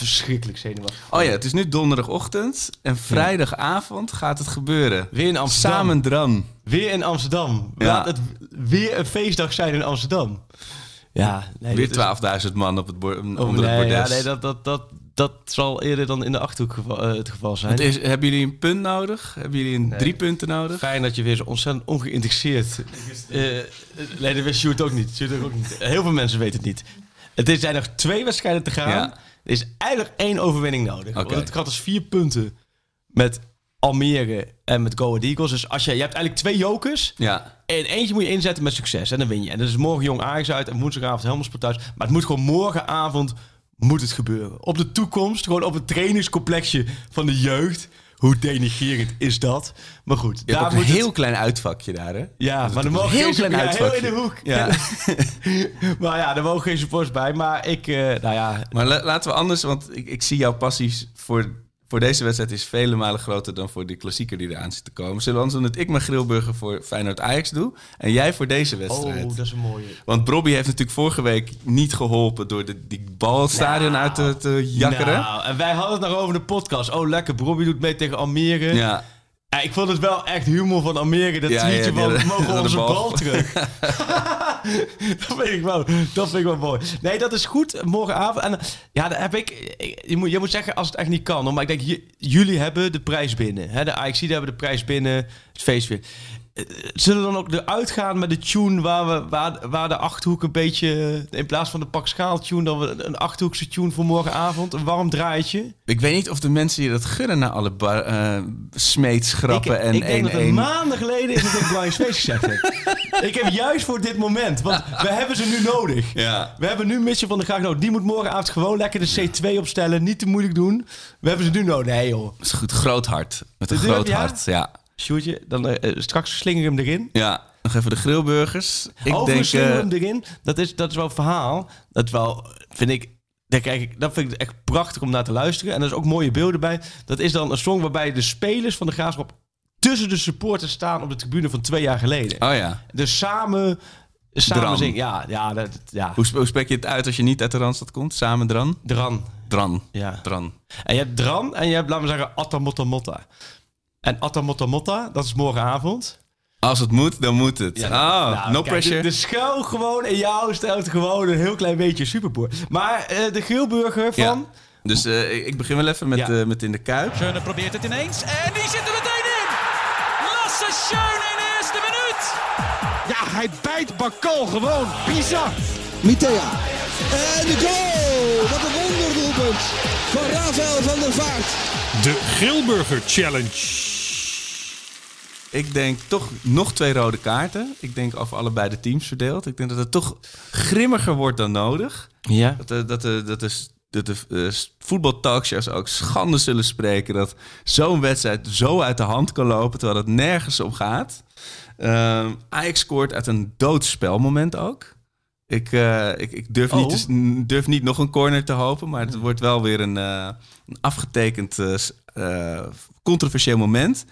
verschrikkelijk zenuwachtig. Oh ja, het is nu donderdagochtend. En vrijdagavond gaat het gebeuren. Weer in Amsterdam. Samen dran. Weer in Amsterdam. Ja. Laat het weer een feestdag zijn in Amsterdam. Ja, nee, Weer dit is- 12.000 man op het bor- Oh, onder nee, het ja, nee dat, dat, dat, dat zal eerder dan in de Achterhoek geval, eh, het geval zijn. Is, hebben jullie een punt nodig? Hebben jullie een drie punten nodig? Fijn dat je weer zo ontzettend ongeïnteresseerd... Eh, nee, dat wist Sjoerd ook niet. Sjoerd ook niet. Heel veel mensen weten het niet. Het is- zijn nog twee wedstrijden te gaan. Ja. Er is eigenlijk één overwinning nodig. Oké. Want het gaat dus vier punten met Almere en met Go Ahead Eagles. Dus als je, je hebt eigenlijk twee jokers. Ja. En eentje moet je inzetten met succes. En dan win je. En dat is morgen Jong Ajax uit en woensdagavond Helmersport thuis. Maar het moet gewoon morgenavond moet het gebeuren. Op de toekomst, gewoon op het trainingscomplexje van de jeugd. Hoe denigerend is dat? Maar goed, Je hebt moet een het- heel klein uitvakje daar, hè? ja, maar er mogen heel geen klein ja, heel uitvakje. in de hoek. Ja. maar ja, er mogen geen supporters bij. Maar ik, eh, nou ja, Maar la- laten we anders, want ik, ik zie jouw passies voor, voor deze wedstrijd is vele malen groter dan voor die klassieker die eraan zit te komen. Zullen we anders doen dat ik mijn grillburger voor Feyenoord Ajax doe en jij voor deze wedstrijd? oh, dat is een mooie. Want Bobby heeft natuurlijk vorige week niet geholpen door de, die bal het stadion uit te, te jakkeren. Nou, en wij hadden het nog over de podcast. Oh, lekker. Bobby doet mee tegen Almere. Ja, Ja, ik vond het wel echt humor van Almere. Dat Ja, tweetje ja, van, mogen onze bal, bal. terug? dat, vind ik wel, dat vind ik wel mooi. Nee, dat is goed. Morgenavond. En ja, daar heb ik... Je moet, je moet zeggen als het echt niet kan. Maar ik denk, jullie hebben de prijs binnen. Hè? De AXC hebben de prijs binnen. Het feest weer. Zullen we dan ook eruit gaan met de tune waar, we, waar, waar de Achterhoek een beetje... In plaats van de pak schaal tune, dan we een Achterhoekse tune voor morgenavond. Een warm draaitje. ik weet niet of de mensen je dat gunnen na alle bar, eh, smeetsgrappen ik, en ik denk dat het 1-1. maanden geleden is dat ik Blind Space gezegd ik heb juist voor dit moment, want we hebben ze nu nodig. Ja. We hebben nu Mitchell van der Graag nodig. Die moet morgenavond gewoon lekker de C2 opstellen. Niet te moeilijk doen. We hebben ze nu nodig. Nee joh. Dat is goed, groot hart. Met een groot hart, ja. Sjoerdje, dan eh, straks slinger hem erin. Ja, nog even de grillburgers. Ik Over denk... slinger eh, hem erin. Dat is, dat is wel een verhaal. Dat wel, vind ik... Daar kijk ik, dat vind ik echt prachtig om naar te luisteren. En er is ook mooie beelden bij. Dat is dan een song waarbij de spelers van de Graafschap tussen de supporters staan op de tribune van twee jaar geleden. oh ja. Dus samen, samen zingen. Ja, ja, dat, ja. Hoe, sp- hoe spreek je het uit als je niet uit de Randstad komt? Samen dran? Dran. Dran. Ja. Dran. En je hebt Dran en je hebt, laten we zeggen, Atta Motta Motta. En Atta Motta Motta, dat is morgenavond. Als het moet, dan moet het. ah, Nou, no kijk, pressure. De, de schuil gewoon in jou stelt gewoon een heel klein beetje superboer. Maar eh, de grillburger van... Ja. Dus eh, ik- begin wel even met, Ja. eh, met in de kuip. Schöne probeert het ineens en die zit er meteen in. Lasse Schöne in de eerste minuut. Ja, hij bijt Bakal gewoon. Bizar. Mitea. En de goal! Wat een wonderdoelpunt van Rafael van der Vaart. De Grillburger Challenge. Ik denk toch nog twee rode kaarten. Ik denk over allebei de teams verdeeld. Ik denk dat het toch grimmiger wordt dan nodig. Ja. Dat de, dat de, dat de, dat de eh, voetbaltalkshows ook schande zullen spreken... dat zo'n wedstrijd zo uit de hand kan lopen... terwijl het nergens om gaat. Ehm Ajax scoort uit een doodspelmoment ook. Ik, eh, ik, ik durf, Oh. niet te s- durf niet nog een corner te hopen... maar het wordt wel weer een, eh, een afgetekend controversieel moment...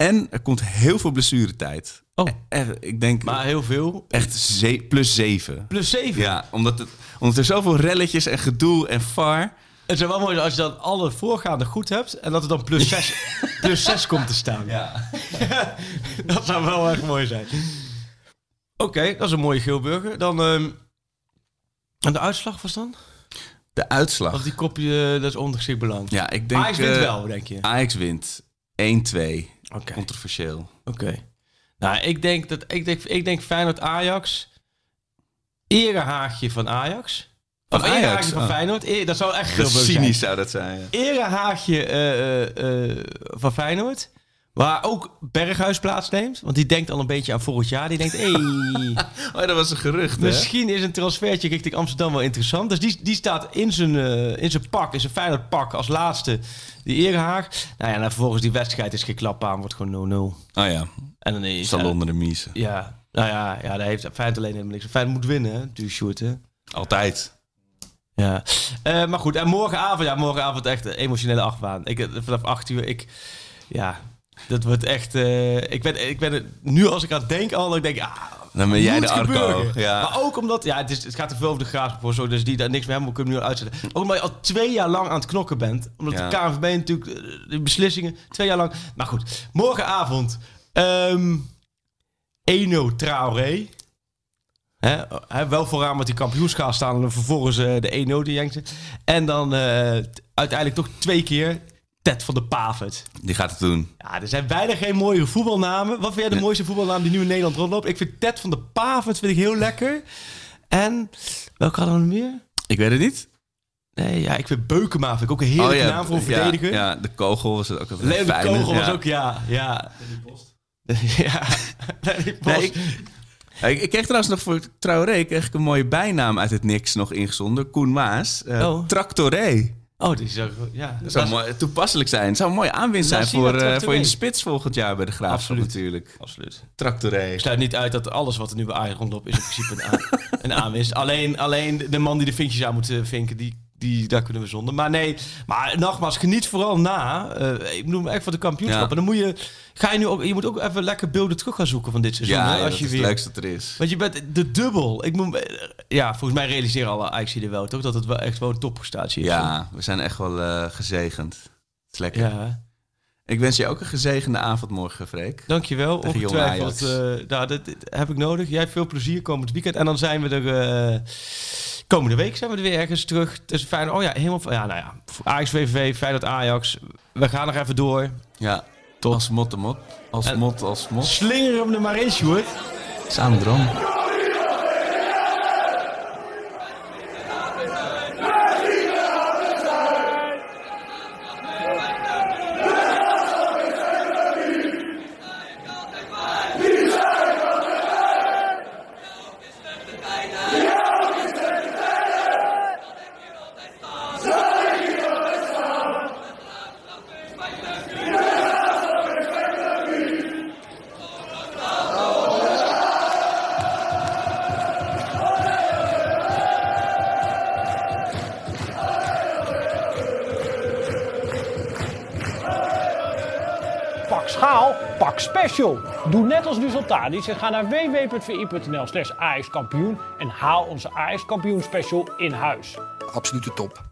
En er komt heel veel blessuretijd. Oh. Er, ik denk Maar heel veel. echt ze- plus zeven. Plus 7. Ja, omdat, het, omdat er zoveel relletjes en gedoe en var. Het zou wel mooi zijn als je dan alle voorgaande goed hebt... en dat er dan plus 6 plus zes komt te staan. Ja. dat zou wel echt mooi zijn. Oké, dat is een mooie grillburger. Dan... ehm, en de uitslag was dan? De uitslag. Of die kopje, eh, dat is ondergeschikt belang. Ja, ik denk... Ajax wint eh, wel, denk je? Ajax wint 1-2. Oké. Controversieel. Oké. Nou, ik denk dat ik denk, ik denk Feyenoord Ajax. Erehaagje van Ajax. Of Ajax? erehaagje van Oh. Feyenoord. E- dat zou echt grappig is zijn. cynisch zou dat zijn. ja. Erehaagje eh, eh, eh, van Feyenoord. Waar ook Berghuis plaatsneemt. Want die denkt al een beetje aan volgend jaar. Die denkt, hey, Oh, dat was een gerucht, hè? misschien is een transfertje richting Amsterdam wel interessant. Dus die, die staat in zijn, eh, in zijn pak, in zijn Feyenoord pak als laatste. Die Erehaag. Nou ja, en dan vervolgens die wedstrijd is geklap aan. Wordt gewoon 0-0. Oh ja, En dan is Salon onder de mies. Ja, nou ja, ja daar heeft Feyenoord alleen helemaal niks. Feyenoord moet winnen, hè, du Sjoerd, hè? Altijd. Ja, Eh, maar goed. En morgenavond, ja, morgenavond echt een emotionele achtbaan. Ik, eh, vanaf 8 uur, ik, ja, dat wordt echt, eh, ik ben, ik ben er- nu als ik aan het denken al, dan denk ik, ah, Dan ben jij de Arco. Ja. Maar ook omdat, ja, het, is, het gaat te veel over de graafschap voor zo, dus die daar niks mee hebben, we kunnen nu al uitzetten. Ook omdat je al twee jaar lang aan het knokken bent. Omdat Ja. de KNVB natuurlijk, eh, de beslissingen, twee jaar lang. Maar goed, morgenavond, ehm Eno Traoré. Hè, hè, wel vooraan met die kampioenschaal staan en vervolgens eh, de 1-0 die. En dan uiteindelijk toch twee keer Ted van de Pavert. Die gaat het doen. Ja, er zijn bijna geen mooie voetbalnamen. Wat vind jij de mooiste voetbalnaam die nu in Nederland rondloopt? Ik vind Ted van de Pavert vind ik heel lekker. En welke hadden we nog meer? Ik weet het niet. Nee, ja, ik vind Beukema vind ik ook een heerlijke naam voor een Oh ja, verdediger. Ja, de kogel was het ook altijd de Kogel was ook, ja. ja. ja. Nee, ik, ik, ik kreeg trouwens nog voor Traoré kreeg ik een mooie bijnaam uit het niks nog ingezonden. Koen Maas. Eh, Oh. Tractoré. Oh, die zou ja. Dat zou mooi, toepasselijk zijn. Het zou een mooie aanwinst zijn zien wat voor, Tractoré. voor in de spits volgend jaar bij de Graafschap Absoluut. natuurlijk. Absoluut. Tractoré. Ik sluit niet uit dat alles wat er nu bij Ajax rondloopt is in principe een, aan, een aanwinst. Alleen, alleen de man die de vinkjes aan moet eh, vinken, die, die, daar kunnen we zonder. Maar nee, maar nogmaals, geniet vooral na. Eh, ik bedoel echt voor de kampioenschap. Ja. En dan moet je, ga je nu ook, je moet ook even lekker beelden terug gaan zoeken van dit seizoen. Ja, hè, ja, als dat je is weer, het leukste dat er is. Want je bent de dubbel. Ik moet, ja, volgens mij realiseren alle Ajax er wel toch dat het wel echt wel een topprestatie is. Ja, we zijn echt wel eh, gezegend. Het is lekker. Ja, Ik wens je ook een gezegende avond morgen, Freek. dankjewel. Ongetwijfeld. eh nou, dat, dit heb ik nodig. Jij hebt veel plezier komend weekend. En dan zijn we er... eh, komende week zijn we er weer ergens terug. Het is fijn. Oh ja, helemaal... Ja, nou ja. Ajax VVV, Feyenoord Ajax. We gaan nog even door. Ja, als mot de mot. Als En- mot, als mot. Slinger hem er maar in, Sjoerd. Samen erom. Doe net als Tadic en ga naar www.vi.nl slash en haal onze AX kampioen special in huis. Absolute top.